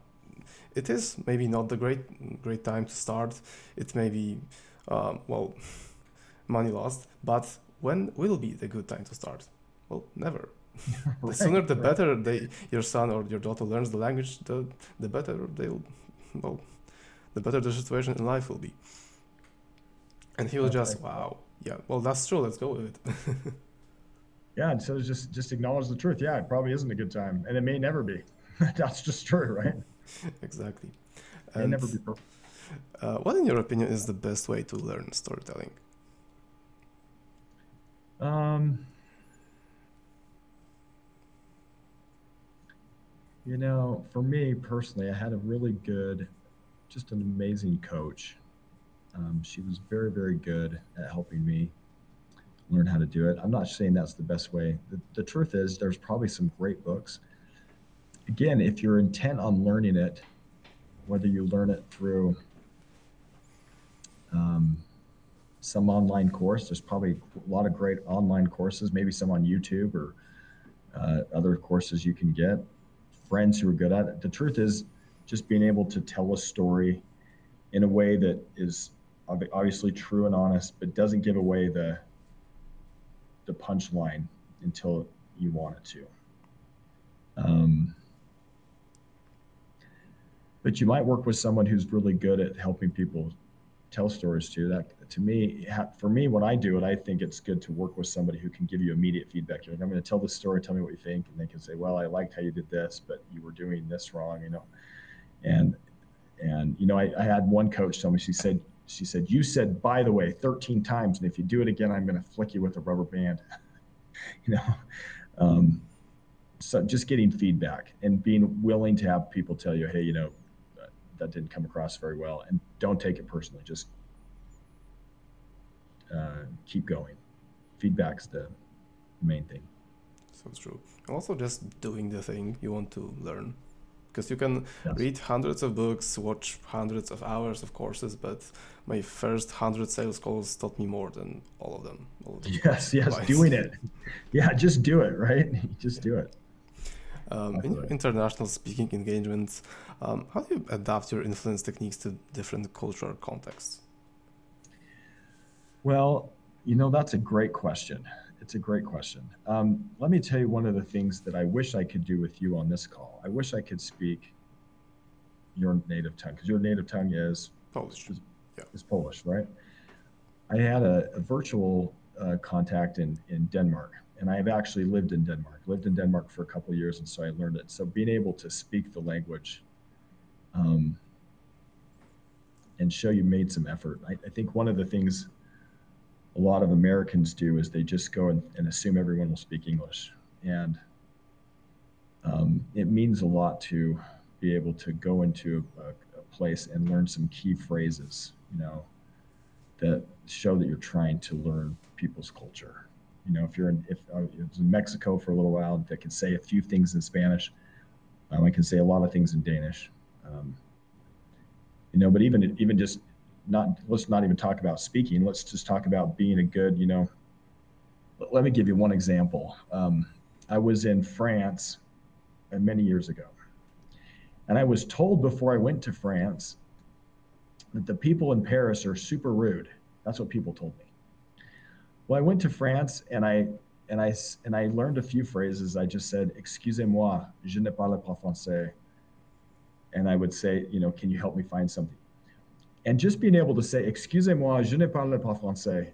it is maybe not the great great time to start. It may be um, well money lost but when will be the good time to start? Well never. The sooner the right. better they your son or your daughter learns the language the the better they'll well the better the situation in life will be and he was just, wow, yeah, well, that's true. Let's go with it. yeah, and so just just acknowledge the truth. Yeah, it probably isn't a good time, and it may never be. that's just true, right? Exactly. It may never be perfect. Uh, what, in your opinion, is the best way to learn storytelling? Um, you know, for me personally, I had a really good, just an amazing coach um, she was very, very good at helping me learn how to do it. I'm not saying that's the best way. The, the truth is, there's probably some great books. Again, if you're intent on learning it, whether you learn it through um, some online course, there's probably a lot of great online courses, maybe some on YouTube or uh, other courses you can get. Friends who are good at it. The truth is, just being able to tell a story in a way that is obviously true and honest, but doesn't give away the the punchline until you want it to. Um, but you might work with someone who's really good at helping people tell stories too. That to me, for me, when I do it, I think it's good to work with somebody who can give you immediate feedback. You're like, I'm going to tell this story, tell me what you think, and they can say, well, I liked how you did this, but you were doing this wrong, you know. And and you know, I, I had one coach tell me, she said, she said, you said by the way 13 times, and if you do it again, I'm going to flick you with a rubber band. you know. Um, so just getting feedback and being willing to have people tell you, hey, you know, that didn't come across very well, and don't take it personally. Just uh, keep going. Feedback's the main thing. Sounds true. Also, just doing the thing you want to learn, because you can yes. read hundreds of books, watch hundreds of hours of courses, but my first hundred sales calls taught me more than all of them. All of them yes, yes, doing it. Yeah, just do it. Right, just do it. Um, in international speaking engagements, um, how do you adapt your influence techniques to different cultural contexts? Well, you know, that's a great question. It's a great question. Um, let me tell you one of the things that I wish I could do with you on this call. I wish I could speak your native tongue because your native tongue is Polish. Is, yeah. is Polish, right? I had a, a virtual uh, contact in, in Denmark and I have actually lived in Denmark, lived in Denmark for a couple of years, and so I learned it. So being able to speak the language um, and show you made some effort. I, I, think one of the things a lot of Americans do is they just go and, and assume everyone will speak English, and um, it means a lot to be able to go into a, a place and learn some key phrases, you know, that show that you're trying to learn people's culture you know, if you're in, if was in Mexico for a little while, that can say a few things in Spanish. Um, I can say a lot of things in Danish. Um, you know, but even even just not let's not even talk about speaking. Let's just talk about being a good. You know, let me give you one example. Um, I was in France uh, many years ago, and I was told before I went to France that the people in Paris are super rude. That's what people told me. Well, I went to France and I and I and I learned a few phrases. I just said, "Excusez-moi, je ne parle pas français," and I would say, you know, "Can you help me find something?" And just being able to say, "Excusez-moi, je ne parle pas français,"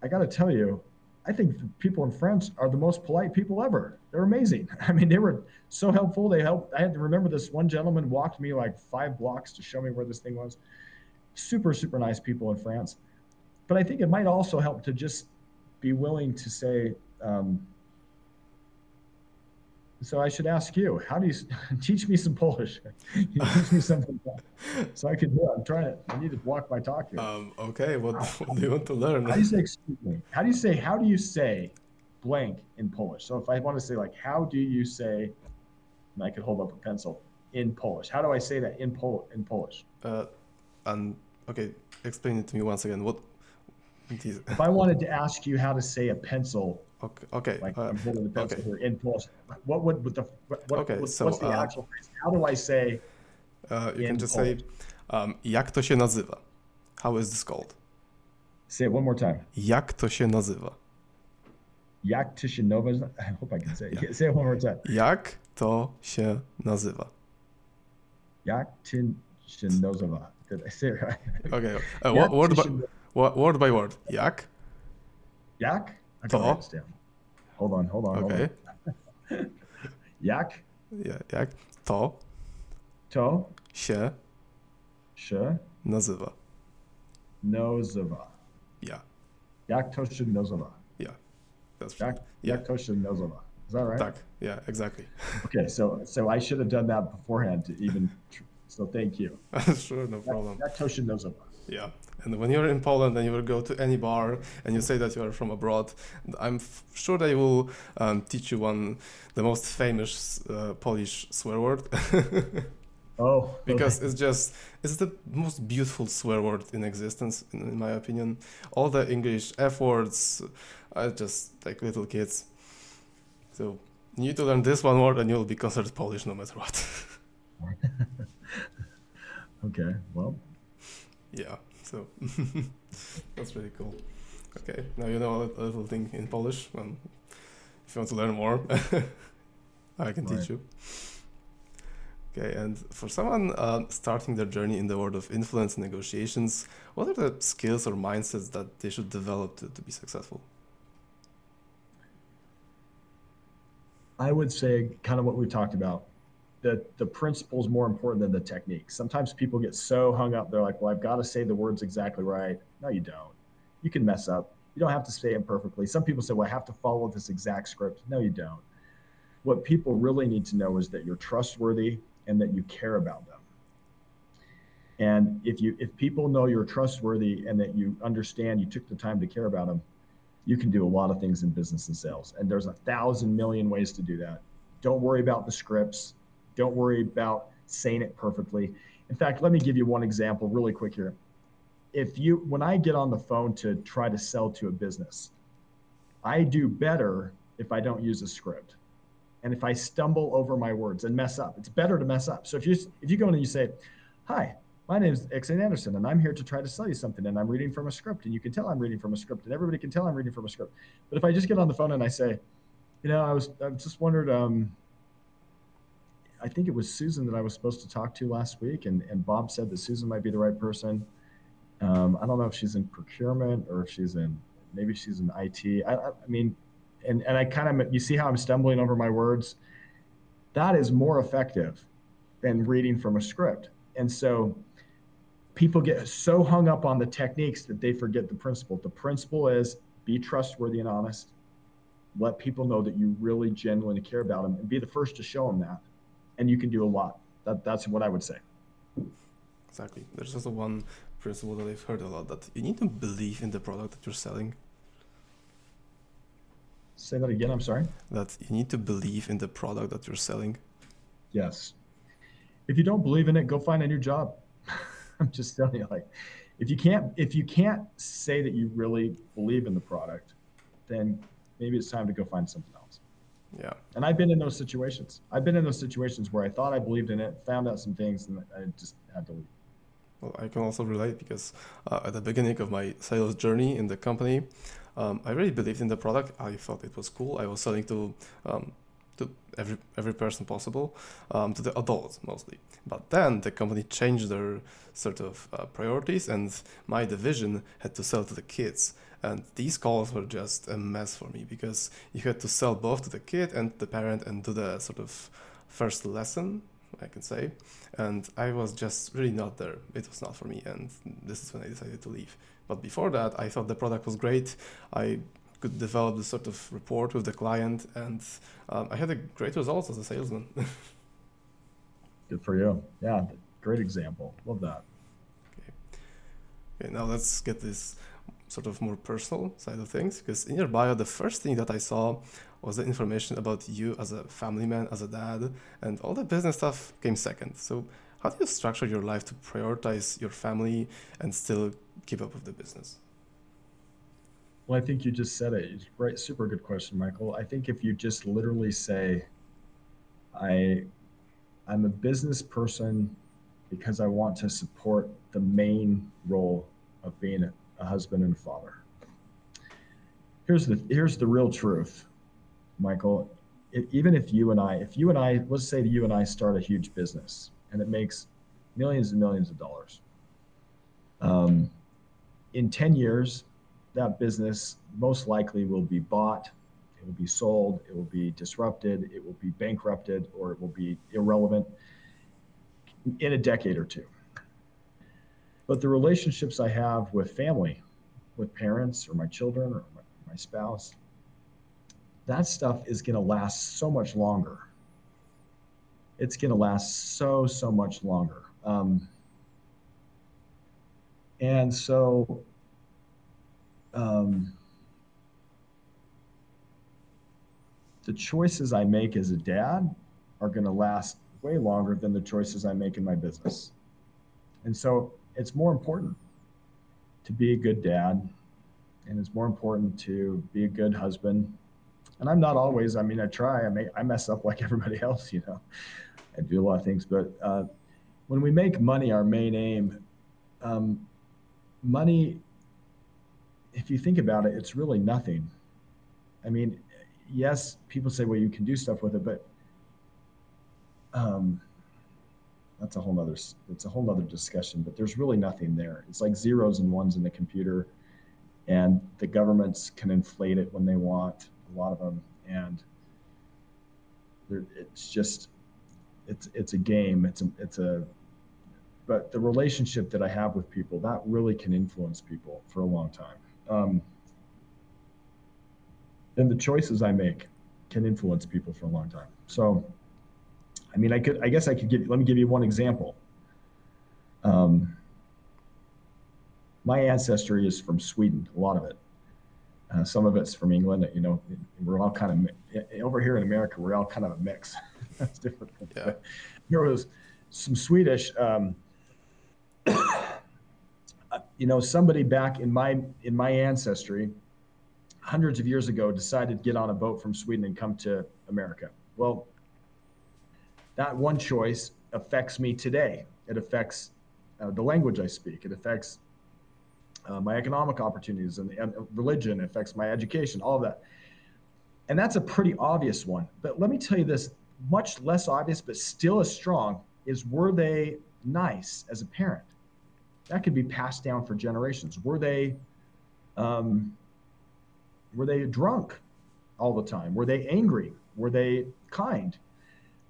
I got to tell you, I think people in France are the most polite people ever. They're amazing. I mean, they were so helpful. They helped. I had to remember this one gentleman walked me like five blocks to show me where this thing was. Super, super nice people in France. But I think it might also help to just be willing to say, um, so I should ask you, how do you teach me some Polish? teach me something so I can do it. I'm trying to, I need to walk my talk here. Um, okay, what, what do you want to learn? How do you say, excuse me, how do you say, how do you say blank in Polish? So if I want to say like, how do you say, and I could hold up a pencil in Polish. How do I say that in, Pol- in Polish? Uh, and okay, explain it to me once again. What if I wanted to ask you how to say a pencil, okay, okay, like uh, I'm holding the pencil okay. here in Polish, what would with the what, okay, what, so, what's the uh, actual phrase? How do I say? Uh, you can just say, um, jak to się nazywa? How is this called? Say it one more time. Jak to się nazywa? Jak to się nazywa? I hope I can say it. Yeah. Say it one more time. Jak to się nazywa? Jak to się nazywa? Did I say it right? Okay. Uh, what, word, by, word by word. Jak? Jak? I to. Understand. Hold on, hold on. Okay. Hold on. jak? Ja, jak? To. To. Się. Się. Nazywa. Nazywa. Yeah. Jak to się nazywa? Yeah. That's jak, yeah. jak to się nazywa? Is that right? Tak. Yeah, exactly. okay, so so I should have done that beforehand to even. So thank you. sure, no problem. Jak, jak to się nazywa? Yeah. And when you're in Poland and you will go to any bar and you say that you are from abroad, I'm sure they will um, teach you one, the most famous uh, Polish swear word. oh. because it's just, it's the most beautiful swear word in existence, in, in my opinion. All the English F words are just like little kids. So you need to learn this one word and you'll be considered Polish no matter what. okay, well. Yeah. So that's really cool. Okay, now you know a little thing in Polish. Um, if you want to learn more, I can right. teach you. Okay, and for someone uh, starting their journey in the world of influence and negotiations, what are the skills or mindsets that they should develop to, to be successful? I would say kind of what we talked about. That the principle is more important than the technique. Sometimes people get so hung up, they're like, well, I've got to say the words exactly right. No, you don't. You can mess up. You don't have to say it perfectly. Some people say, well, I have to follow this exact script. No, you don't. What people really need to know is that you're trustworthy and that you care about them. And if you if people know you're trustworthy and that you understand you took the time to care about them, you can do a lot of things in business and sales. And there's a thousand million ways to do that. Don't worry about the scripts. Don't worry about saying it perfectly. In fact, let me give you one example really quick here. If you when I get on the phone to try to sell to a business, I do better if I don't use a script and if I stumble over my words and mess up, it's better to mess up. So if you if you go in and you say, "Hi, my name is EksAyn Anderson, and I'm here to try to sell you something, and I'm reading from a script, and you can tell I'm reading from a script, and everybody can tell I'm reading from a script." But if I just get on the phone and I say, "You know, I was I just wondered, um, I think it was Susan that I was supposed to talk to last week, and and Bob said that Susan might be the right person. Um, I don't know if she's in procurement or if she's in maybe she's in IT. I, I mean." and and I kind of you see how I'm stumbling over my words. That is more effective than reading from a script. And so people get so hung up on the techniques that they forget the principle. The principle is be trustworthy and honest. Let people know that you really genuinely care about them and be the first to show them that. And you can do a lot. That, that's what I would say. Exactly. There's also one principle that I've heard a lot that you need to believe in the product that you're selling Say that again. I'm sorry. That you need to believe in the product that you're selling. Yes. If you don't believe in it, go find a new job. I'm just telling you, like, if you can't if you can't say that you really believe in the product, then maybe it's time to go find something else. Yeah. And I've been in those situations. I've been in those situations where I thought I believed in it, found out some things, and I just had to leave. Well, I can also relate because uh, at the beginning of my sales journey in the company, um, I really believed in the product. I thought it was cool. I was selling to um, to every every person possible, um, to the adults mostly. But then the company changed their sort of uh, priorities, and my division had to sell to the kids. And these calls were just a mess for me because you had to sell both to the kid and the parent and do the sort of first lesson I can say. And I was just really not there. It was not for me. And this is when I decided to leave. But before that, I thought the product was great. I could develop this sort of rapport with the client, and um, I had a great results as a salesman. Good for you. Yeah, great example. Love that. Okay. Okay, now let's get this sort of more personal side of things because in your bio the first thing that i saw was the information about you as a family man as a dad and all the business stuff came second. So how do you structure your life to prioritize your family and still keep up with the business? Well i think you just said it. Right super good question michael. I think if you just literally say i i'm a business person because i want to support the main role of being a a husband and a father. Here's the here's the real truth, Michael. It, even if you and I, if you and I, let's say that you and I start a huge business and it makes millions and millions of dollars. Um, in 10 years, that business most likely will be bought, it will be sold, it will be disrupted, it will be bankrupted, or it will be irrelevant in a decade or two. But the relationships I have with family, with parents or my children or my, my spouse, that stuff is going to last so much longer. It's going to last so, so much longer. Um, and so, um, the choices I make as a dad are going to last way longer than the choices I make in my business. And so it's more important to be a good dad and it's more important to be a good husband and i'm not always i mean i try i may i mess up like everybody else you know i do a lot of things but uh, when we make money our main aim um, money if you think about it, it's really nothing. I mean, yes, people say, well, you can do stuff with it, but um, that's a whole nother, it's a whole nother discussion, but there's really nothing there. It's like zeros and ones in the computer and the governments can inflate it when they want, a lot of them. And it's just, it's, it's a game. It's a, it's a, but the relationship that I have with people, that really can influence people for a long time. Um, and the choices I make can influence people for a long time. So, I mean, I could, I guess I could give, let me give you one example. Um, my ancestry is from Sweden, a lot of it. Uh, some of it's from England. You know, we're all kind of over here in America. We're all kind of a mix. That's different. Yeah. There was some Swedish. Um, you know, somebody back in my in my ancestry, hundreds of years ago, decided to get on a boat from Sweden and come to America. Well, that one choice affects me today. It affects uh, the language I speak. It affects uh, my economic opportunities and, and religion affects my education, all of that. And that's a pretty obvious one. But let me tell you this much less obvious, but still as strong is were they nice as a parent? That could be passed down for generations. Were they, um, were they drunk all the time? Were they angry? Were they kind?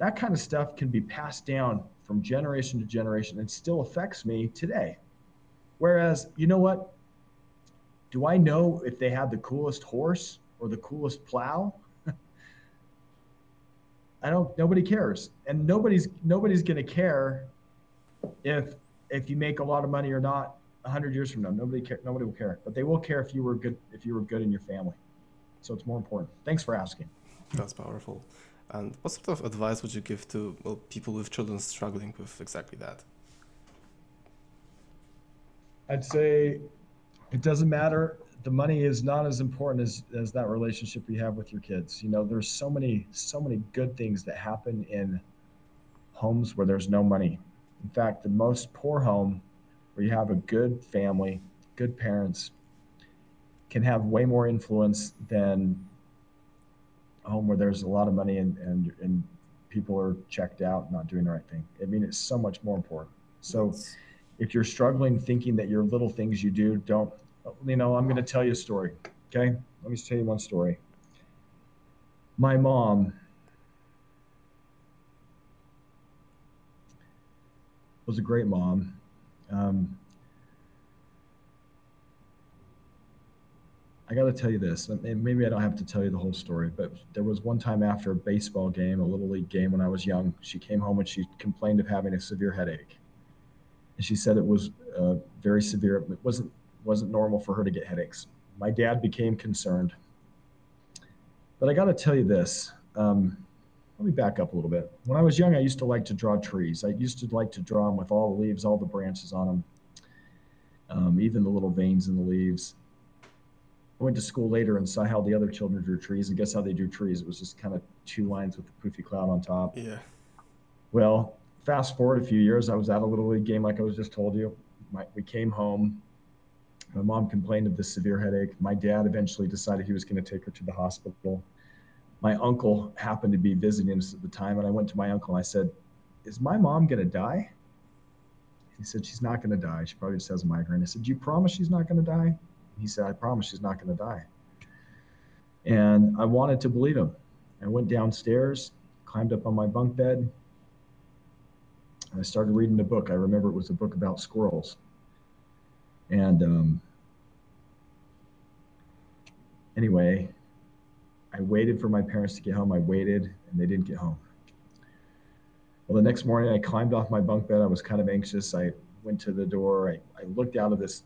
That kind of stuff can be passed down from generation to generation and still affects me today. Whereas, you know what? Do I know if they had the coolest horse or the coolest plow? I don't. Nobody cares, and nobody's nobody's going to care if if you make a lot of money or not. hundred years from now, nobody care. Nobody will care, but they will care if you were good. If you were good in your family, so it's more important. Thanks for asking. That's powerful. And what sort of advice would you give to well, people with children struggling with exactly that? I'd say it doesn't matter. The money is not as important as, as that relationship you have with your kids. You know, there's so many, so many good things that happen in homes where there's no money. In fact, the most poor home where you have a good family, good parents, can have way more influence than home where there's a lot of money and, and, and people are checked out, not doing the right thing. I mean, it's so much more important. So, if you're struggling thinking that your little things you do don't, you know, I'm going to tell you a story. Okay. Let me tell you one story. My mom was a great mom. Um, I got to tell you this, and maybe I don't have to tell you the whole story, but there was one time after a baseball game, a little league game when I was young, she came home and she complained of having a severe headache and she said it was uh, very severe. It wasn't wasn't normal for her to get headaches. My dad became concerned, but I got to tell you this. Um, let me back up a little bit. When I was young, I used to like to draw trees. I used to like to draw them with all the leaves, all the branches on them, um, even the little veins in the leaves. I went to school later and saw how the other children drew trees, and guess how they drew trees? It was just kind of two lines with a poofy cloud on top. Yeah. Well, fast forward a few years, I was at a little league game, like I was just told you. My, we came home. My mom complained of this severe headache. My dad eventually decided he was going to take her to the hospital. My uncle happened to be visiting us at the time, and I went to my uncle and I said, "Is my mom going to die?" He said, "She's not going to die. She probably just has a migraine." I said, "Do you promise she's not going to die?" He said, "I promise she's not going to die." And I wanted to believe him. I went downstairs, climbed up on my bunk bed, and I started reading the book. I remember it was a book about squirrels. And um, anyway, I waited for my parents to get home. I waited, and they didn't get home. Well, the next morning, I climbed off my bunk bed. I was kind of anxious. I went to the door. I, I looked out of this,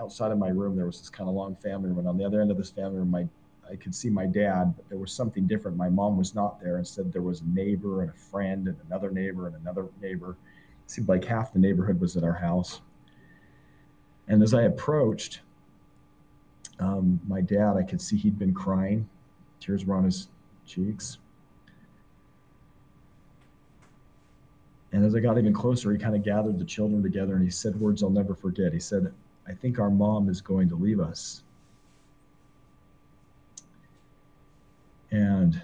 outside of my room, there was this kind of long family room. And on the other end of this family room, my I could see my dad, but there was something different. My mom was not there. Instead, there was a neighbor and a friend and another neighbor and another neighbor. It seemed like half the neighborhood was at our house. And as I approached, um, my dad, I could see he'd been crying. Tears were on his cheeks. And as I got even closer, he kind of gathered the children together and he said words I'll never forget. He said, I think our mom is going to leave us. And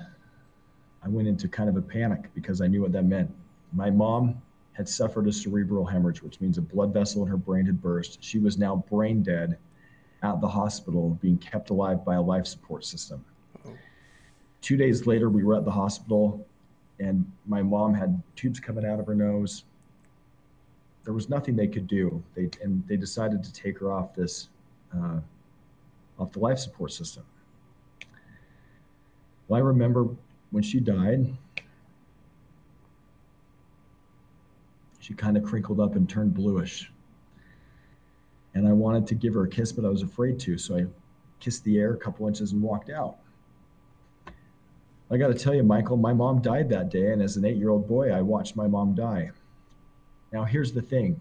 I went into kind of a panic because I knew what that meant. My mom had suffered a cerebral hemorrhage, which means a blood vessel in her brain had burst. She was now brain dead at the hospital, being kept alive by a life support system. Two days later, we were at the hospital, and my mom had tubes coming out of her nose. There was nothing they could do. They and they decided to take her off this, uh, off the life support system. Well, I remember when she died, she kind of crinkled up and turned bluish. And I wanted to give her a kiss, but I was afraid to. So I kissed the air a couple inches and walked out. I got to tell you, Michael, my mom died that day. And as an eight year old boy, I watched my mom die. Now, here's the thing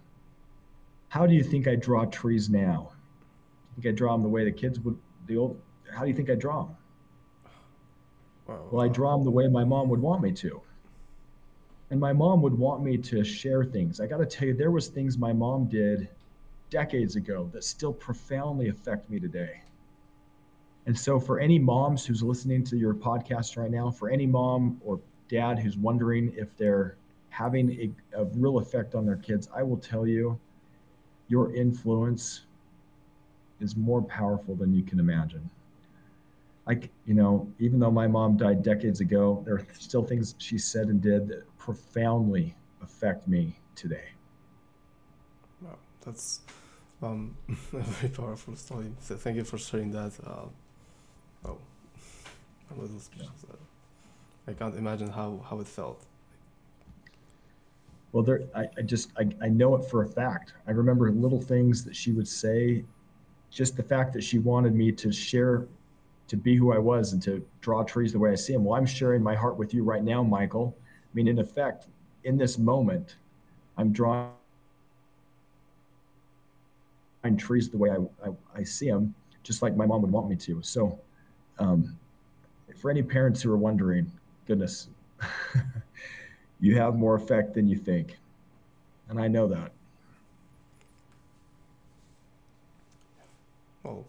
how do you think I draw trees now? I think I draw them the way the kids would, the old, how do you think I draw them? Well, I draw them the way my mom would want me to. And my mom would want me to share things. I got to tell you, there was things my mom did decades ago that still profoundly affect me today. And so, for any moms who's listening to your podcast right now, for any mom or dad who's wondering if they're having a, a real effect on their kids, I will tell you your influence is more powerful than you can imagine. I, you know, even though my mom died decades ago, there are still things she said and did that profoundly affect me today. Wow, that's um, a very powerful story. So thank you for sharing that. Uh, oh, I'm a little speechless. Yeah. I can't imagine how, how it felt. Well, there, I, I just, I, I know it for a fact. I remember little things that she would say, just the fact that she wanted me to share to be who I was and to draw trees the way I see them. Well, I'm sharing my heart with you right now, Michael. I mean, in effect, in this moment, I'm drawing trees the way I, I, I see them, just like my mom would want me to. So, um, for any parents who are wondering, goodness, you have more effect than you think. And I know that. Well,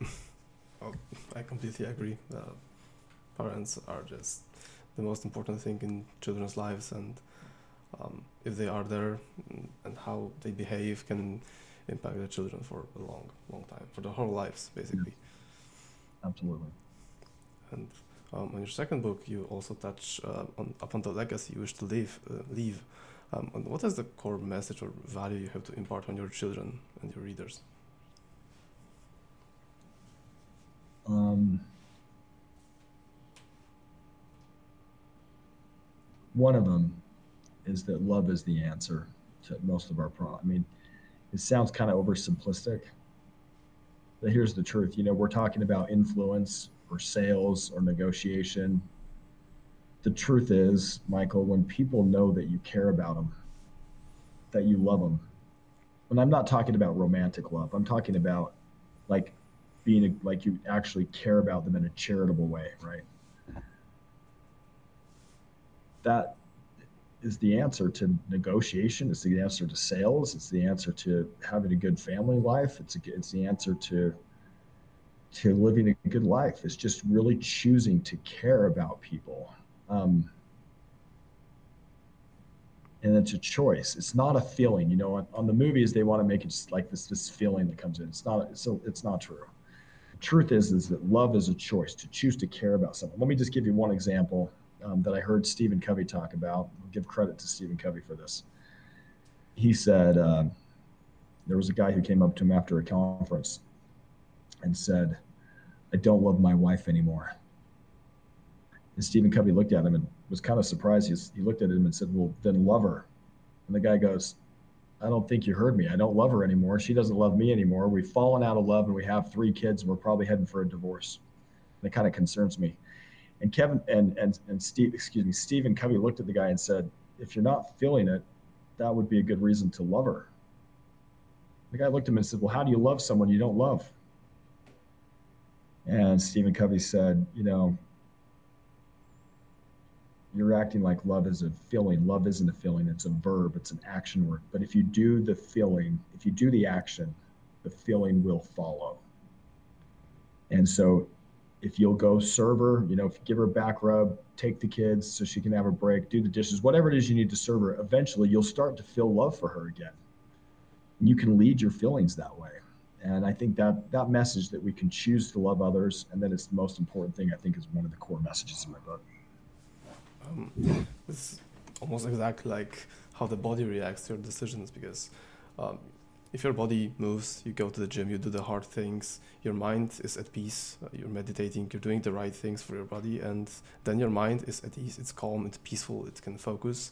I completely agree. Uh, parents are just the most important thing in children's lives, and um, if they are there and how they behave can impact the children for a long, long time, for their whole lives, basically. Yeah. Absolutely. And um, on your second book, you also touch uh, on upon the legacy you wish to leave. Uh, leave. Um, and what is the core message or value you have to impart on your children and your readers? Um, one of them is that love is the answer to most of our problems. I mean, it sounds kind of oversimplistic, but here's the truth. You know, we're talking about influence or sales or negotiation. The truth is, Michael, when people know that you care about them, that you love them, and I'm not talking about romantic love, I'm talking about like being a, like you actually care about them in a charitable way, right? That is the answer to negotiation. It's the answer to sales. It's the answer to having a good family life. It's a, it's the answer to to living a good life. is just really choosing to care about people. Um, and it's a choice. It's not a feeling. You know, on, on the movies they want to make it just like this this feeling that comes in. It's not. So it's not true truth is is that love is a choice to choose to care about someone. Let me just give you one example um, that I heard Stephen Covey talk about. I'll give credit to Stephen Covey for this. He said uh, there was a guy who came up to him after a conference and said, "I don't love my wife anymore." And Stephen Covey looked at him and was kind of surprised. He, he looked at him and said, "Well, then love her." And the guy goes, I don't think you heard me. I don't love her anymore. She doesn't love me anymore. We've fallen out of love and we have three kids and we're probably heading for a divorce. That kind of concerns me. And Kevin and and and Steve, excuse me, Stephen Covey looked at the guy and said, if you're not feeling it, that would be a good reason to love her. The guy looked at him and said, Well, how do you love someone you don't love? And Stephen Covey said, You know, you're acting like love is a feeling. Love isn't a feeling, it's a verb, it's an action word. But if you do the feeling, if you do the action, the feeling will follow. And so if you'll go serve her, you know, give her a back rub, take the kids so she can have a break, do the dishes, whatever it is you need to serve her, eventually you'll start to feel love for her again. You can lead your feelings that way. And I think that that message that we can choose to love others and that it's the most important thing, I think, is one of the core messages in my book. Um, it's almost exactly like how the body reacts to your decisions because um, if your body moves, you go to the gym, you do the hard things, your mind is at peace, uh, you're meditating, you're doing the right things for your body, and then your mind is at ease, it's calm, it's peaceful, it can focus.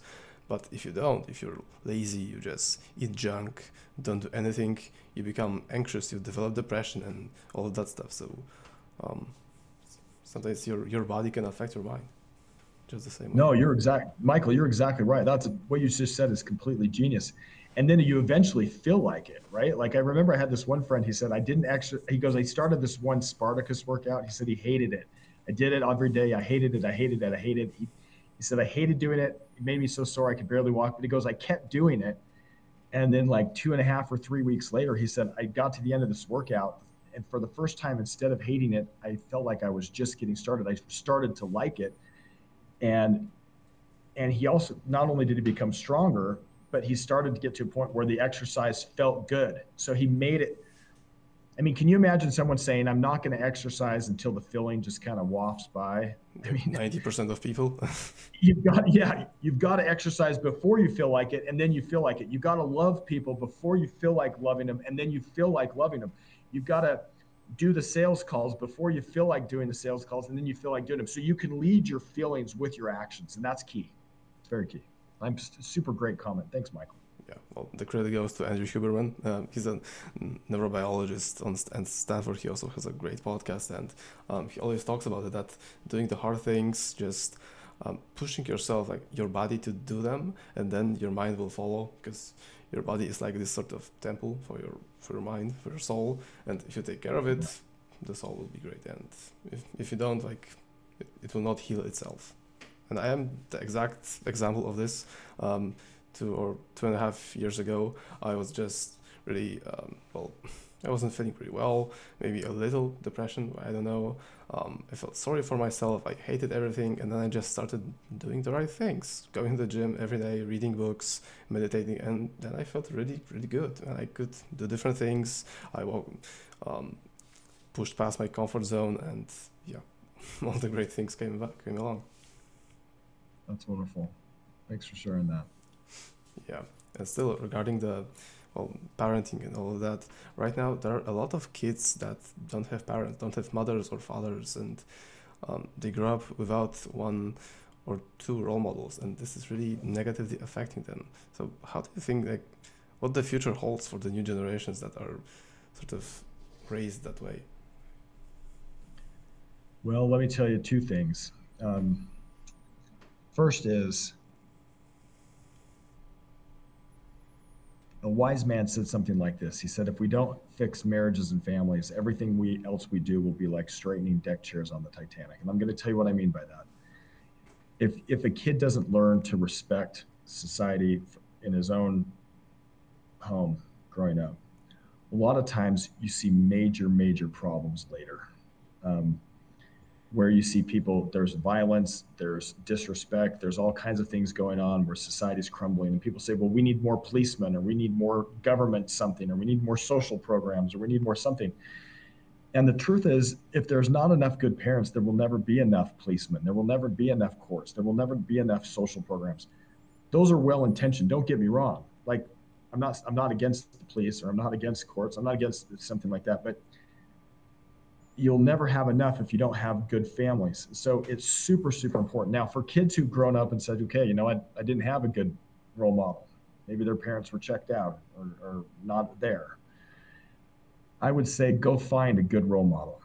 But if you don't, if you're lazy, you just eat junk, don't do anything, you become anxious, you develop depression and all of that stuff. So um, sometimes your, your body can affect your mind just the same way. No, you're exact, Michael. You're exactly right. That's what you just said is completely genius and then you eventually feel like it right like i remember i had this one friend he said i didn't actually he goes i started this one spartacus workout he said he hated it i did it every day i hated it i hated it i hated it he, said i hated doing it it made me so sore i could barely walk but he goes i kept doing it and then like two and a half or three weeks later he said i got to the end of this workout and for the first time instead of hating it i felt like i was just getting started i started to like it and and he also not only did he become stronger but he started to get to a point where the exercise felt good. So he made it. I mean, can you imagine someone saying, "I'm not going to exercise until the feeling just kind of wafts by"? I mean, ninety percent of people. you've got, yeah, you've got to exercise before you feel like it, and then you feel like it. You've got to love people before you feel like loving them, and then you feel like loving them. You've got to do the sales calls before you feel like doing the sales calls, and then you feel like doing them. So you can lead your feelings with your actions, and that's key. It's very key. I'm super great comment. Thanks, Michael. Yeah, well, the credit goes to Andrew Huberman. Uh, he's a neurobiologist on and Stanford. He also has a great podcast, and um, he always talks about it that doing the hard things, just um, pushing yourself, like your body to do them, and then your mind will follow because your body is like this sort of temple for your for your mind, for your soul, and if you take care of it, the soul will be great. And if if you don't, like, it, it will not heal itself and I am the exact example of this. Um, two or two and a half years ago, I was just really um, well. I wasn't feeling pretty well. Maybe a little depression. I don't know. Um, I felt sorry for myself. I hated everything, and then I just started doing the right things, going to the gym every day, reading books, meditating, and then I felt really, really good. And I could do different things. I um, pushed past my comfort zone, and yeah, all the great things came back, came along. That's wonderful. Thanks for sharing that. Yeah, and still regarding the well parenting and all of that, right now there are a lot of kids that don't have parents, don't have mothers or fathers, and um, they grow up without one or two role models, and this is really negatively affecting them. So, how do you think like what the future holds for the new generations that are sort of raised that way? Well, let me tell you two things. Um, First is wise man said something like this. He said, if we don't fix marriages and families, everything we else we do will be like straightening deck chairs on the Titanic. And I'm going to tell you what I mean by that. If if a kid doesn't learn to respect society in his own home growing up, a lot of times you see major, major problems later. Um, where you see people there's violence there's disrespect there's all kinds of things going on where society's crumbling. And people say well we need more policemen or we need more government something or we need more social programs or we need more something. And the truth is if there's not enough good parents there will never be enough policemen. There will never be enough courts. There will never be enough social programs. Those are well intentioned. Don't get me wrong. Like i'm not i'm not against the police or i'm not against courts. I'm not against something like that. But you'll never have enough if you don't have good families. So it's super, super important. Now, for kids who've grown up and said, okay, you know, I, I didn't have a good role model, maybe their parents were checked out or, or not there. I would say go find a good role model.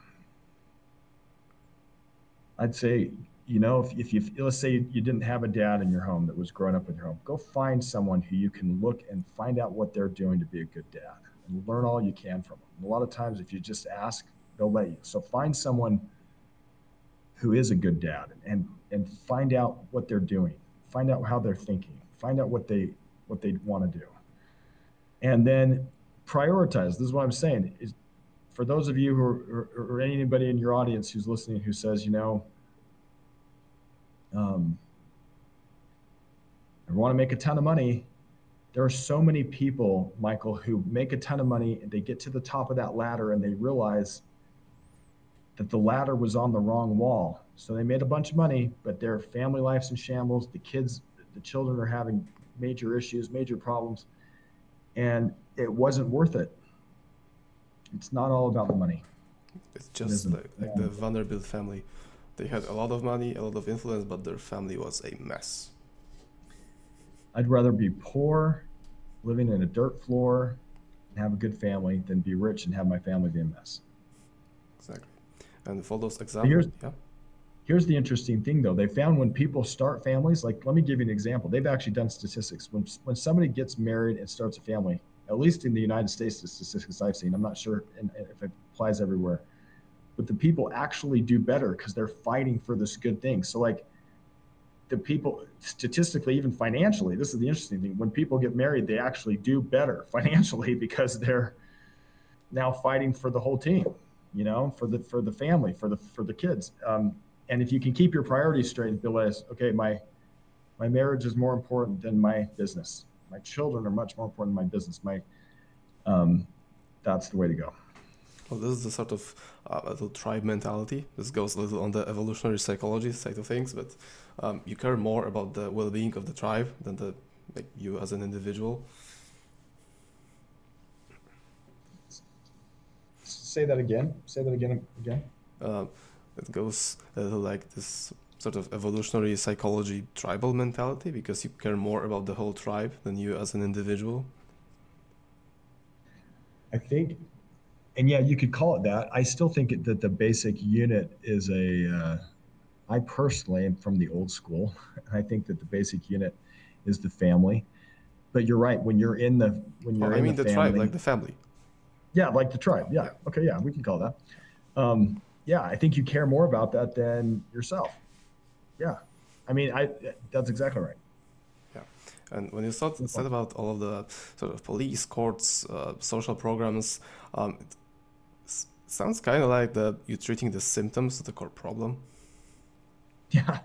I'd say, you know, if, if you let's say you didn't have a dad in your home that was growing up in your home, go find someone who you can look and find out what they're doing to be a good dad and learn all you can from them. A lot of times, if you just ask they'll let you. So find someone who is a good dad and and find out what they're doing. Find out how they're thinking. Find out what they what they want to do. And then prioritize. This is what I'm saying is for those of you who are, or, or, anybody in your audience who's listening who says, you know, um, I want to make a ton of money. There are so many people, Michael, who make a ton of money and they get to the top of that ladder and they realize that the ladder was on the wrong wall. So they made a bunch of money, but their family life's in shambles. The kids, the children are having major issues, major problems, and it wasn't worth it. It's not all about the money. It's just it like, like the Vanderbilt family. They had a lot of money, a lot of influence, but their family was a mess. I'd rather be poor, living in a dirt floor, and have a good family than be rich and have my family be a mess. Exactly. And for those examples, here's, yeah. Here's the interesting thing, though. They found when people start families, like let me give you an example. They've actually done statistics. When when somebody gets married and starts a family, at least in the United States, the statistics I've seen, I'm not sure if it applies everywhere, but the people actually do better because they're fighting for this good thing. So like the people statistically, even financially, this is the interesting thing. When people get married, they actually do better financially because they're now fighting for the whole team, you know, for the for the family, for the for the kids. Um, and if you can keep your priorities straight and realize, okay, my my marriage is more important than my business. My children are much more important than my business. My um, that's the way to go. Well, this is the sort of uh, little tribe mentality. This goes a little on the evolutionary psychology side of things, but um, you care more about the well-being of the tribe than the like you as an individual. Say that again. Say that again. Again. Uh, it goes little like this sort of evolutionary psychology tribal mentality because you care more about the whole tribe than you as an individual. I think and yeah, you could call it that. I still think that the basic unit is a. Uh, I personally am from the old school. I think that the basic unit is the family. But you're right. When you're in the when you're oh, in I mean the, the family, tribe, like the family. Yeah, like the tribe. Yeah. Okay. Yeah, we can call that. Um, yeah, I think you care more about that than yourself. Yeah, I mean, I that's exactly right. Yeah, and when you thought, said about all of the sort of police, courts, uh, social programs, um, it sounds kind of like that you're treating the symptoms of the core problem. Yeah.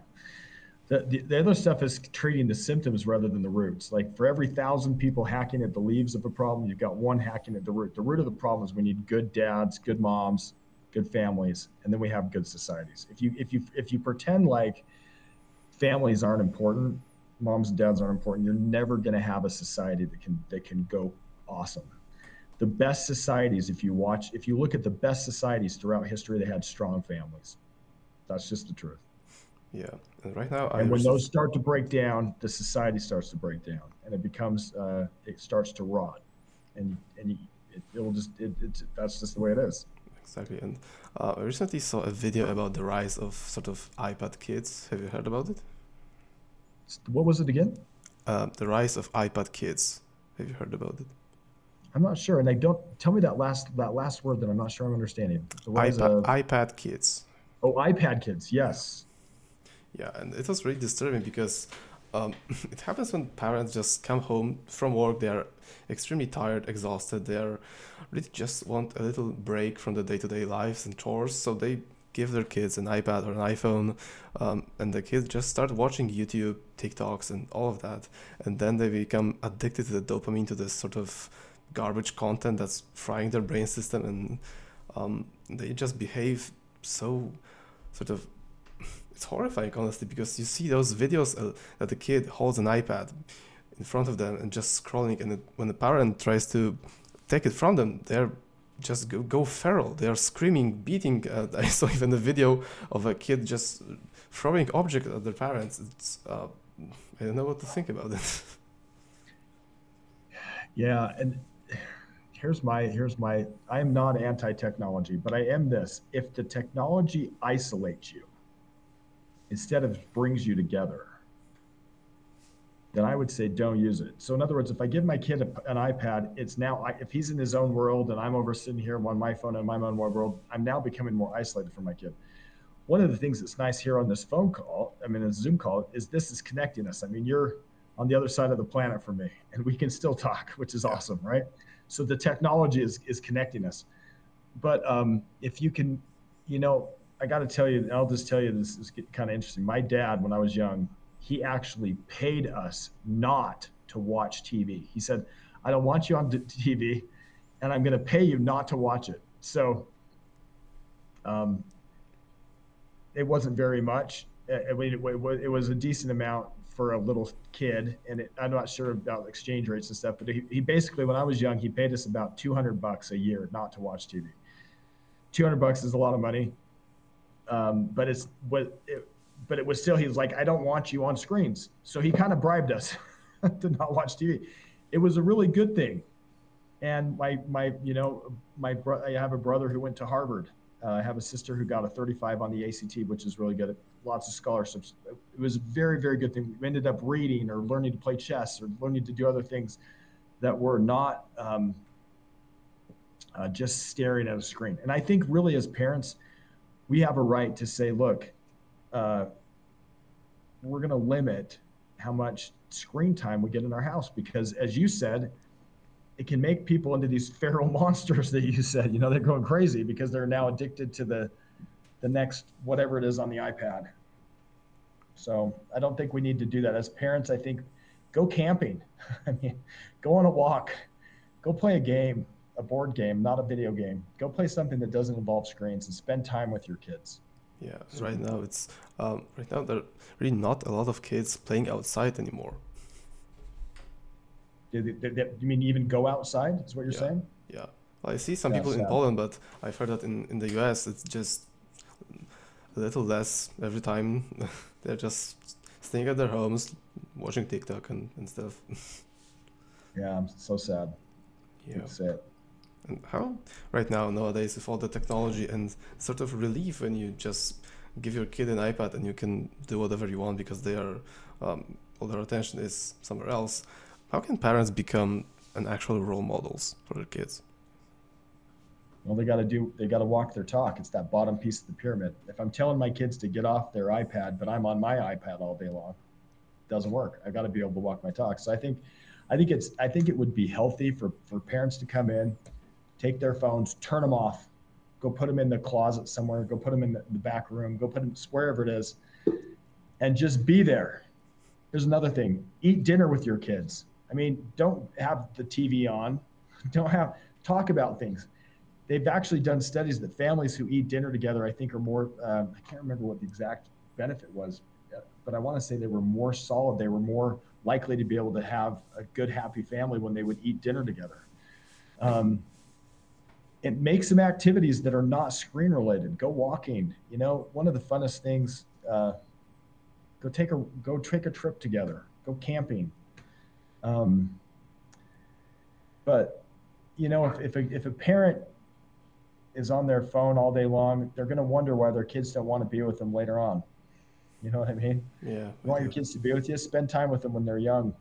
The, the, the, other stuff is treating the symptoms rather than the roots. Like for every thousand people hacking at the leaves of a problem, you've got one hacking at the root. The root of the problem is we need good dads, good moms, good families, and then we have good societies. If you if you if you pretend like families aren't important, moms and dads aren't important, you're never going to have a society that can that can go awesome the best societies, if you watch, if you look at the best societies throughout history, they had strong families. That's just the truth. Yeah, and right now, and when those start to break down, the society starts to break down, and it becomes, uh, it starts to rot, and and you, it, will just, it, it, that's just the way it is. Exactly, and uh, I recently saw a video about the rise of sort of iPad kids. Have you heard about it? What was it again? Uh, the rise of iPad kids. Have you heard about it? I'm not sure, and I don't tell me that last that last word that I'm not sure I'm understanding. iPad, iPad kids. Oh, iPad kids. Yes. Yeah, and it was really disturbing because um, it happens when parents just come home from work. They are extremely tired, exhausted. They are really just want a little break from the day-to-day lives and chores. So they give their kids an iPad or an iPhone, um, and the kids just start watching YouTube, TikToks, and all of that. And then they become addicted to the dopamine, to this sort of garbage content that's frying their brain system and um, they just behave so sort of it's horrifying honestly because you see those videos uh, that the kid holds an ipad in front of them and just scrolling and it, when the parent tries to take it from them they're just go, go feral. They are screaming beating uh, i saw even a video of a kid just throwing objects at their parents. It's uh, i don't know what to think about it. Yeah and here's my here's my I am not anti-technology, but I am this. If the technology isolates you instead of brings you together, then I would say don't use it. So in other words, if I give my kid a, an iPad, it's now if he's in his own world and I'm over sitting here on my phone in my own world, I'm now becoming more isolated from my kid. One of the things that's nice here on this phone call, I mean, a Zoom call, is this is connecting us. I mean, you're on the other side of the planet for me, and we can still talk, which is awesome, right? So the technology is, is connecting us. but um, if you can, you know, I got to tell you, I'll just tell you this is kind of interesting. My dad, when I was young, he actually paid us not to watch TV. He said, I don't want you on TV and I'm going to pay you not to watch it. So um, it wasn't very much. It, it, it, was a decent amount for a little kid. And it, I'm not sure about exchange rates and stuff, but he, he basically, when I was young, he paid us about 200 bucks a year not to watch TV. 200 bucks is a lot of money. Um, but it's what it, but it was still, he was like, I don't want you on screens. So he kind of bribed us to not watch TV. It was a really good thing. And my, my, you know, my, bro- I have a brother who went to Harvard. Uh, I have a sister who got a 35 on the ACT, which is really good. Lots of scholarships. It was a very, very good thing. We ended up reading or learning to play chess or learning to do other things that were not um, uh, just staring at a screen. And I think really as parents, we have a right to say, look, uh, we're going to limit how much screen time we get in our house because, as you said, it can make people into these feral monsters that you said. You know, they're going crazy because they're now addicted to the the next whatever it is on the iPad. So I don't think we need to do that. As parents, I think go camping. I mean, go on a walk, go play a game, a board game, not a video game. Go play something that doesn't involve screens and spend time with your kids. Yeah, right now it's um, right now there are really not a lot of kids playing outside anymore. You mean even go outside? Is what you're yeah. saying? Yeah. Well, I see some people in Poland, but I've heard that in, in the US it's just a little less every time. They're just staying at their homes, watching TikTok and, and stuff. yeah, I'm so sad. Yeah. That's it. And how right now nowadays with all the technology and sort of relief when you just give your kid an iPad and you can do whatever you want because they are um, all their attention is somewhere else. How can parents become an actual role models for their kids? Well, they got to do, they got to walk their talk. It's that bottom piece of the pyramid. If I'm telling my kids to get off their iPad, but I'm on my iPad all day long, it doesn't work. I got to be able to walk my talk. So I think, I think it's, I think it would be healthy for, for parents to come in, take their phones, turn them off, go put them in the closet somewhere, go put them in the, the back room, go put them wherever it is, and just be there. Here's another thing eat dinner with your kids. I mean, don't have the TV on, don't have, talk about things. They've actually done studies that families who eat dinner together, I think, are more, um, I can't remember what the exact benefit was, but I want to say they were more solid. They were more likely to be able to have a good, happy family when they would eat dinner together. Um, it make some activities that are not screen related. Go walking. You know, one of the funnest things. Uh, go take a go take a trip together. Go camping. Um, but you know, if if a, if a parent is on their phone all day long, they're going to wonder why their kids don't want to be with them later on. You know what I mean? Yeah. You want your kids to be with you? Spend time with them when they're young.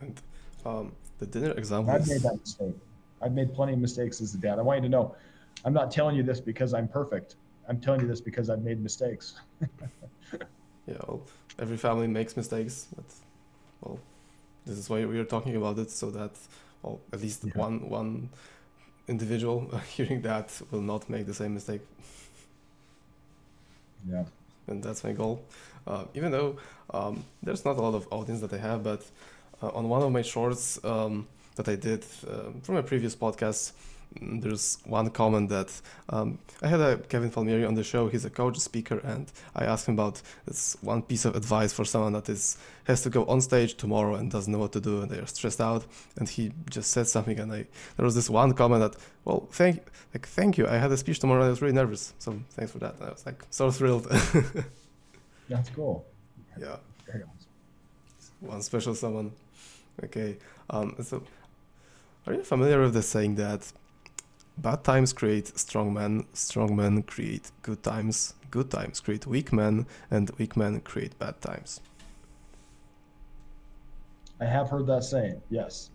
And um, the dinner example. I've made that mistake. I've made plenty of mistakes as a dad. I want you to know, I'm not telling you this because I'm perfect. I'm telling you this because I've made mistakes. yeah, well, every family makes mistakes, but well, this is why we are talking about it, so that well, at least yeah. one one individual hearing that will not make the same mistake. Yeah, and that's my goal. Uh, even though um, there's not a lot of audience that I have, but on one of my shorts um, that I did uh, from a previous podcast, mm, there's one comment that um, I had a Kevin Palmieri on the show. He's a coach, speaker, and I asked him about this one piece of advice for someone that is has to go on stage tomorrow and doesn't know what to do and they're stressed out. And he just said something, and I there was this one comment that, well, thank like thank you. I had a speech tomorrow and I was really nervous, so thanks for that. And I was like so thrilled. That's cool. Yeah. Very awesome. One special someone. Okay. Um, so, are you familiar with the saying that bad times create strong men, strong men create good times, good times create weak men, and weak men create bad times? I have heard that saying, yes.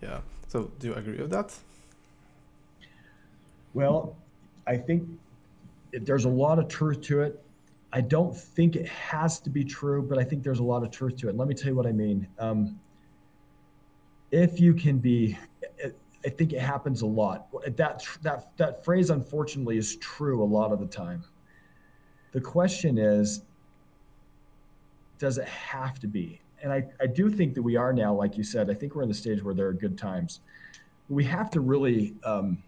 Yeah. So, do you agree with that? Well, I think there's a lot of truth to it. I don't think it has to be true, but I think there's a lot of truth to it. Let me tell you what I mean. Um, if you can be, I think it happens a lot. That that that phrase, unfortunately, is true a lot of the time. The question is, does it have to be? And I, I do think that we are now, like you said, I think we're in the stage where there are good times. We have to really um,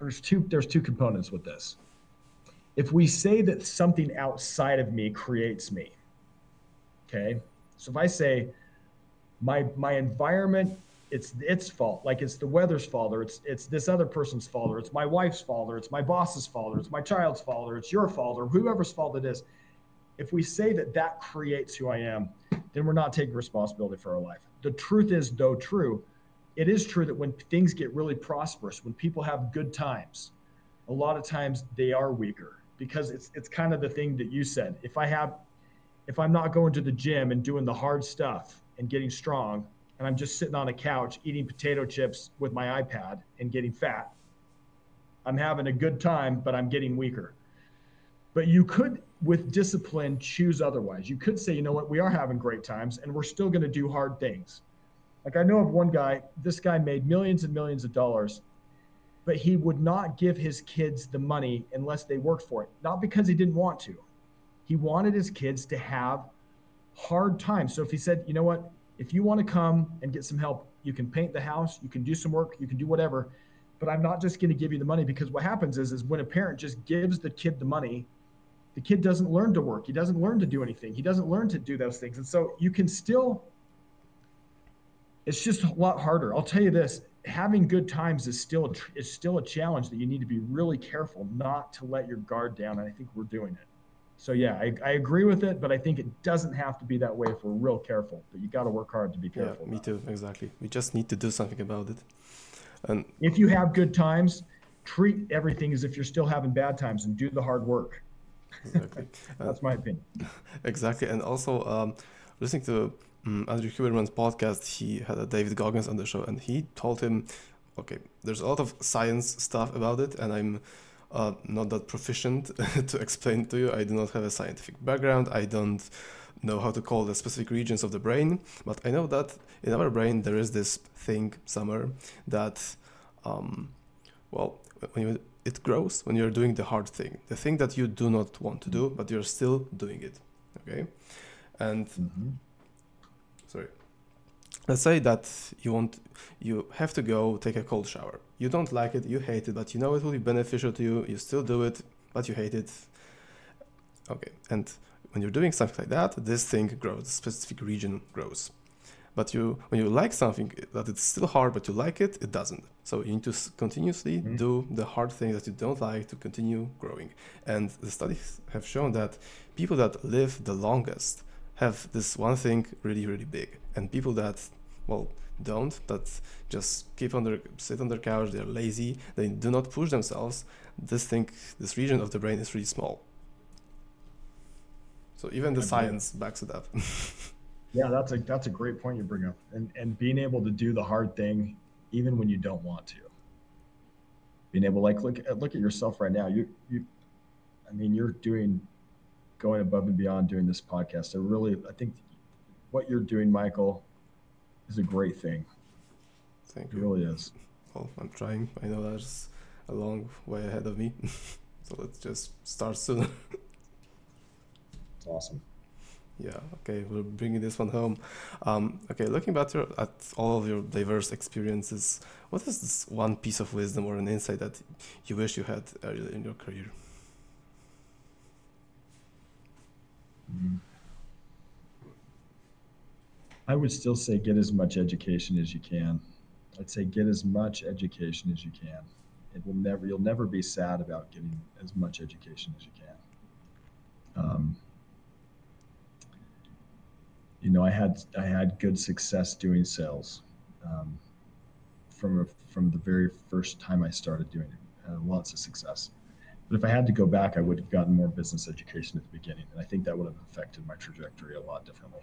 there's two there's two components with this. If we say that something outside of me creates me, okay? So if I say my my environment it's its fault like it's the weather's fault or it's it's this other person's fault or it's my wife's fault or it's my boss's fault or it's my child's fault or it's your fault or whoever's fault it is if we say that that creates who i am then we're not taking responsibility for our life the truth is though true it is true that when things get really prosperous when people have good times a lot of times they are weaker because it's it's kind of the thing that you said if i have if i'm not going to the gym and doing the hard stuff and getting strong and I'm just sitting on a couch eating potato chips with my iPad and getting fat, I'm having a good time, but I'm getting weaker. But you could, with discipline, choose otherwise. You could say, you know what, we are having great times and we're still going to do hard things. Like I know of one guy, this guy made millions and millions of dollars, but he would not give his kids the money unless they worked for it. Not because he didn't want to. He wanted his kids to have hard times. So if he said, you know what, if you want to come and get some help, you can paint the house, you can do some work, you can do whatever. But I'm not just going to give you the money because what happens is, is when a parent just gives the kid the money, the kid doesn't learn to work. He doesn't learn to do anything. He doesn't learn to do those things. And so you can still, it's just a lot harder. I'll tell you this: having good times is still is still a challenge that you need to be really careful not to let your guard down. And I think we're doing it. So yeah, I, I agree with it, but I think it doesn't have to be that way if we're real careful. But you got to work hard to be careful. Yeah, me too. Exactly. We just need to do something about it. And if you have good times, treat everything as if you're still having bad times and do the hard work. Exactly. That's uh, my opinion. Exactly. And also, um, listening to um, Andrew Huberman's podcast, he had a David Goggins on the show, and he told him, okay, there's a lot of science stuff about it, and I'm uh, not that proficient to explain to you. I do not have a scientific background. I don't know how to call the specific regions of the brain, but I know that in our brain there is this thing somewhere that, um, well, when you, it grows when you're doing the hard thing, the thing that you do not want to do, but you're still doing it. Okay, and mm-hmm. Let's say that you want you have to go take a cold shower. You don't like it you hate it but you know it will be beneficial to you you still do it but you hate it. Okay and when you're doing something like that this thing grows specific region grows. But you when you like something that it's still hard but you like it it doesn't. So you need to continuously mm-hmm. do the hard thing that you don't like to continue growing. And the studies have shown that people that live the longest have this one thing really really big. And people that well don't that just keep on their sit on their couch they're lazy they do not push themselves this thing this region of the brain is really small. So even the okay. science backs it up. Yeah that's a that's a great point you bring up. And and being able to do the hard thing even when you don't want to. Being able like look at look at yourself right now. You you i mean you're doing going above and beyond doing this podcast i really i think what you're doing michael is a great thing. Thank it you. really is. Well, I'm trying. I know there's a long way ahead of me. so let's just start soon. It's awesome. Yeah, okay, we're bringing this one home. Um, okay, looking back at all of your diverse experiences, what is this one piece of wisdom or an insight that you wish you had earlier in your career? I would still say get as much education as you can. I'd say get as much education as you can. It will never you'll never be sad about getting as much education as you can. Um, you know, I had I had good success doing sales um, from from the very first time I started doing it. Uh, lots of success. But if I had to go back, I would have gotten more business education at the beginning, and I think that would have affected my trajectory a lot differently.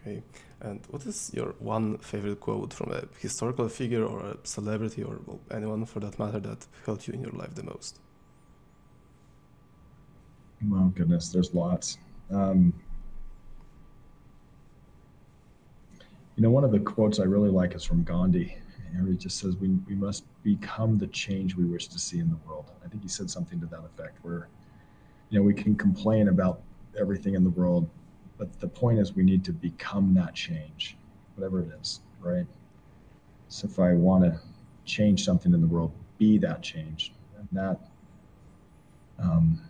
Okay, and what is your one favorite quote from a historical figure or a celebrity or anyone for that matter that helped you in your life the most? Oh goodness, there's lots. Um, You know, one of the quotes I really like is from Gandhi. He just says, we, we must become the change we wish to see in the world. I think he said something to that effect where, you know, we can complain about everything in the world, but the point is we need to become that change, whatever it is, right? So if I want to change something in the world, be that change. And that, um,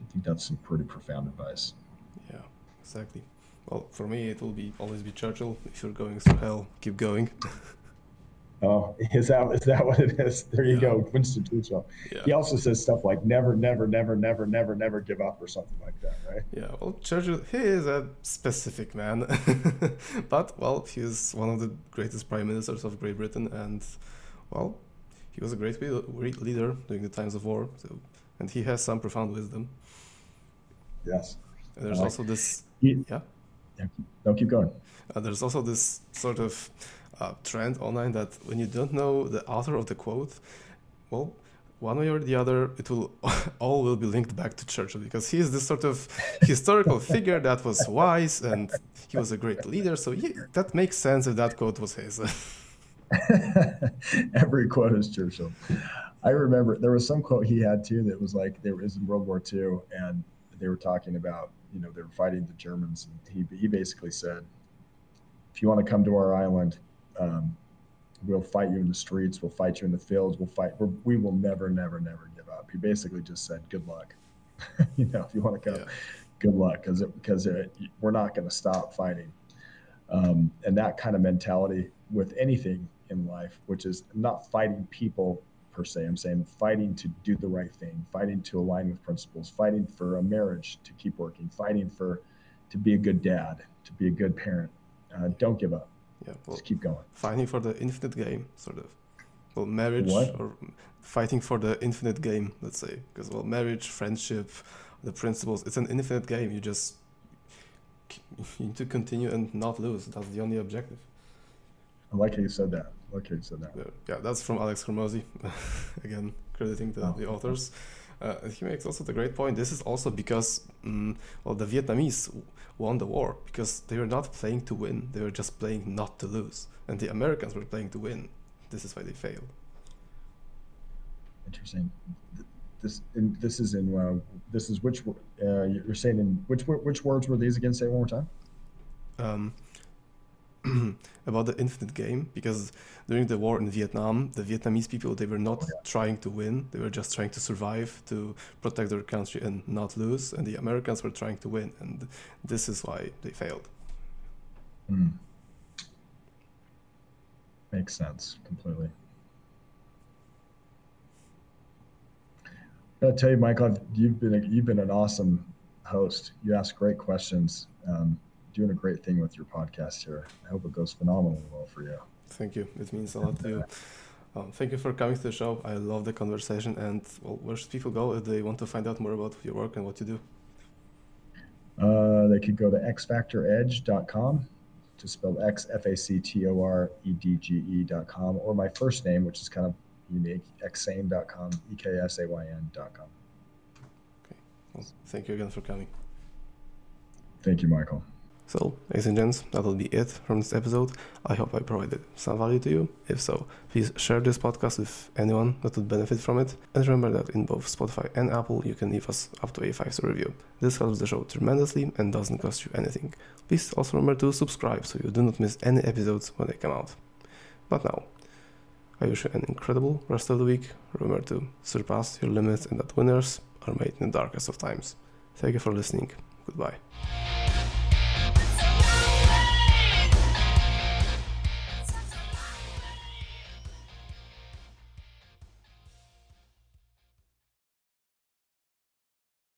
I think that's some pretty profound advice. Yeah, exactly. Well, for me, it will be always be Churchill. If you're going through hell, keep going. Oh, is that is that what it is? There you yeah. go, Winston Churchill. Yeah. He also says stuff like "never, never, never, never, never, never give up" or something like that, right? Yeah. Well, Churchill, he is a specific man, but well, he is one of the greatest prime ministers of Great Britain, and well, he was a great leader during the times of war. So, and he has some profound wisdom. Yes. And there's like, also this. He, yeah. Yeah. No, keep going. Uh, there's also this sort of uh, trend online that when you don't know the author of the quote, well, one way or the other, it will all will be linked back to Churchill because he is this sort of historical figure that was wise and he was a great leader. So yeah, that makes sense if that quote was his. Every quote is Churchill. I remember there was some quote he had too that was like there was in World War II and they were talking about you know they were fighting the Germans and he he basically said if you want to come to our island um, we'll fight you in the streets, we'll fight you in the fields, we'll fight. We're, we will never, never, never give up. He basically just said, "Good luck." you know, if you want to come, yeah. good luck, because because we're not going to stop fighting. Um, and that kind of mentality with anything in life, which is not fighting people per se. I'm saying fighting to do the right thing, fighting to align with principles, fighting for a marriage to keep working, fighting for to be a good dad, to be a good parent. Uh, don't give up. Yeah well, just keep going. fighting for the infinite game sort of. Well marriage what? or fighting for the infinite game let's say. Because well marriage friendship the principles it's an infinite game. You just you need to continue and not lose. That's the only objective. I like how you said that I so that yeah, that's from alex hormozi again crediting the, oh. the authors uh, he makes also the great point. This is also because, um, well, the Vietnamese won the war because they were not playing to win; they were just playing not to lose, and the Americans were playing to win. This is why they failed. Interesting. This in, this is in uh, this is which uh, you're saying in which which words were these again? Say one more time. Um, about the infinite game because during the war in Vietnam, the Vietnamese people they were not oh, yeah. trying to win; they were just trying to survive, to protect their country and not lose. And the Americans were trying to win, and this is why they failed. Mm. Makes sense completely. I gotta tell you, Michael, you've been a, you've been an awesome host. You ask great questions. Um, doing a great thing with your podcast here. I hope it goes phenomenally well for you. Thank you. It means a lot to you. Um, thank you for coming to the show. I love the conversation. And well, where should people go if they want to find out more about your work and what you do? Uh, they could go to xfactoredge.com, to spell X F A C T O R E D G E.com, or my first name, which is kind of unique, eksayn.com, E K S A Y N.com. Okay. Well, thank you again for coming. Thank you, Michael. So, ladies and gents, that will be it from this episode. I hope I provided some value to you. If so, please share this podcast with anyone that would benefit from it. And remember that in both Spotify and Apple, you can leave us up to a 5 star review. This helps the show tremendously and doesn't cost you anything. Please also remember to subscribe so you do not miss any episodes when they come out. But now, I wish you an incredible rest of the week. Remember to surpass your limits and that winners are made in the darkest of times. Thank you for listening. Goodbye.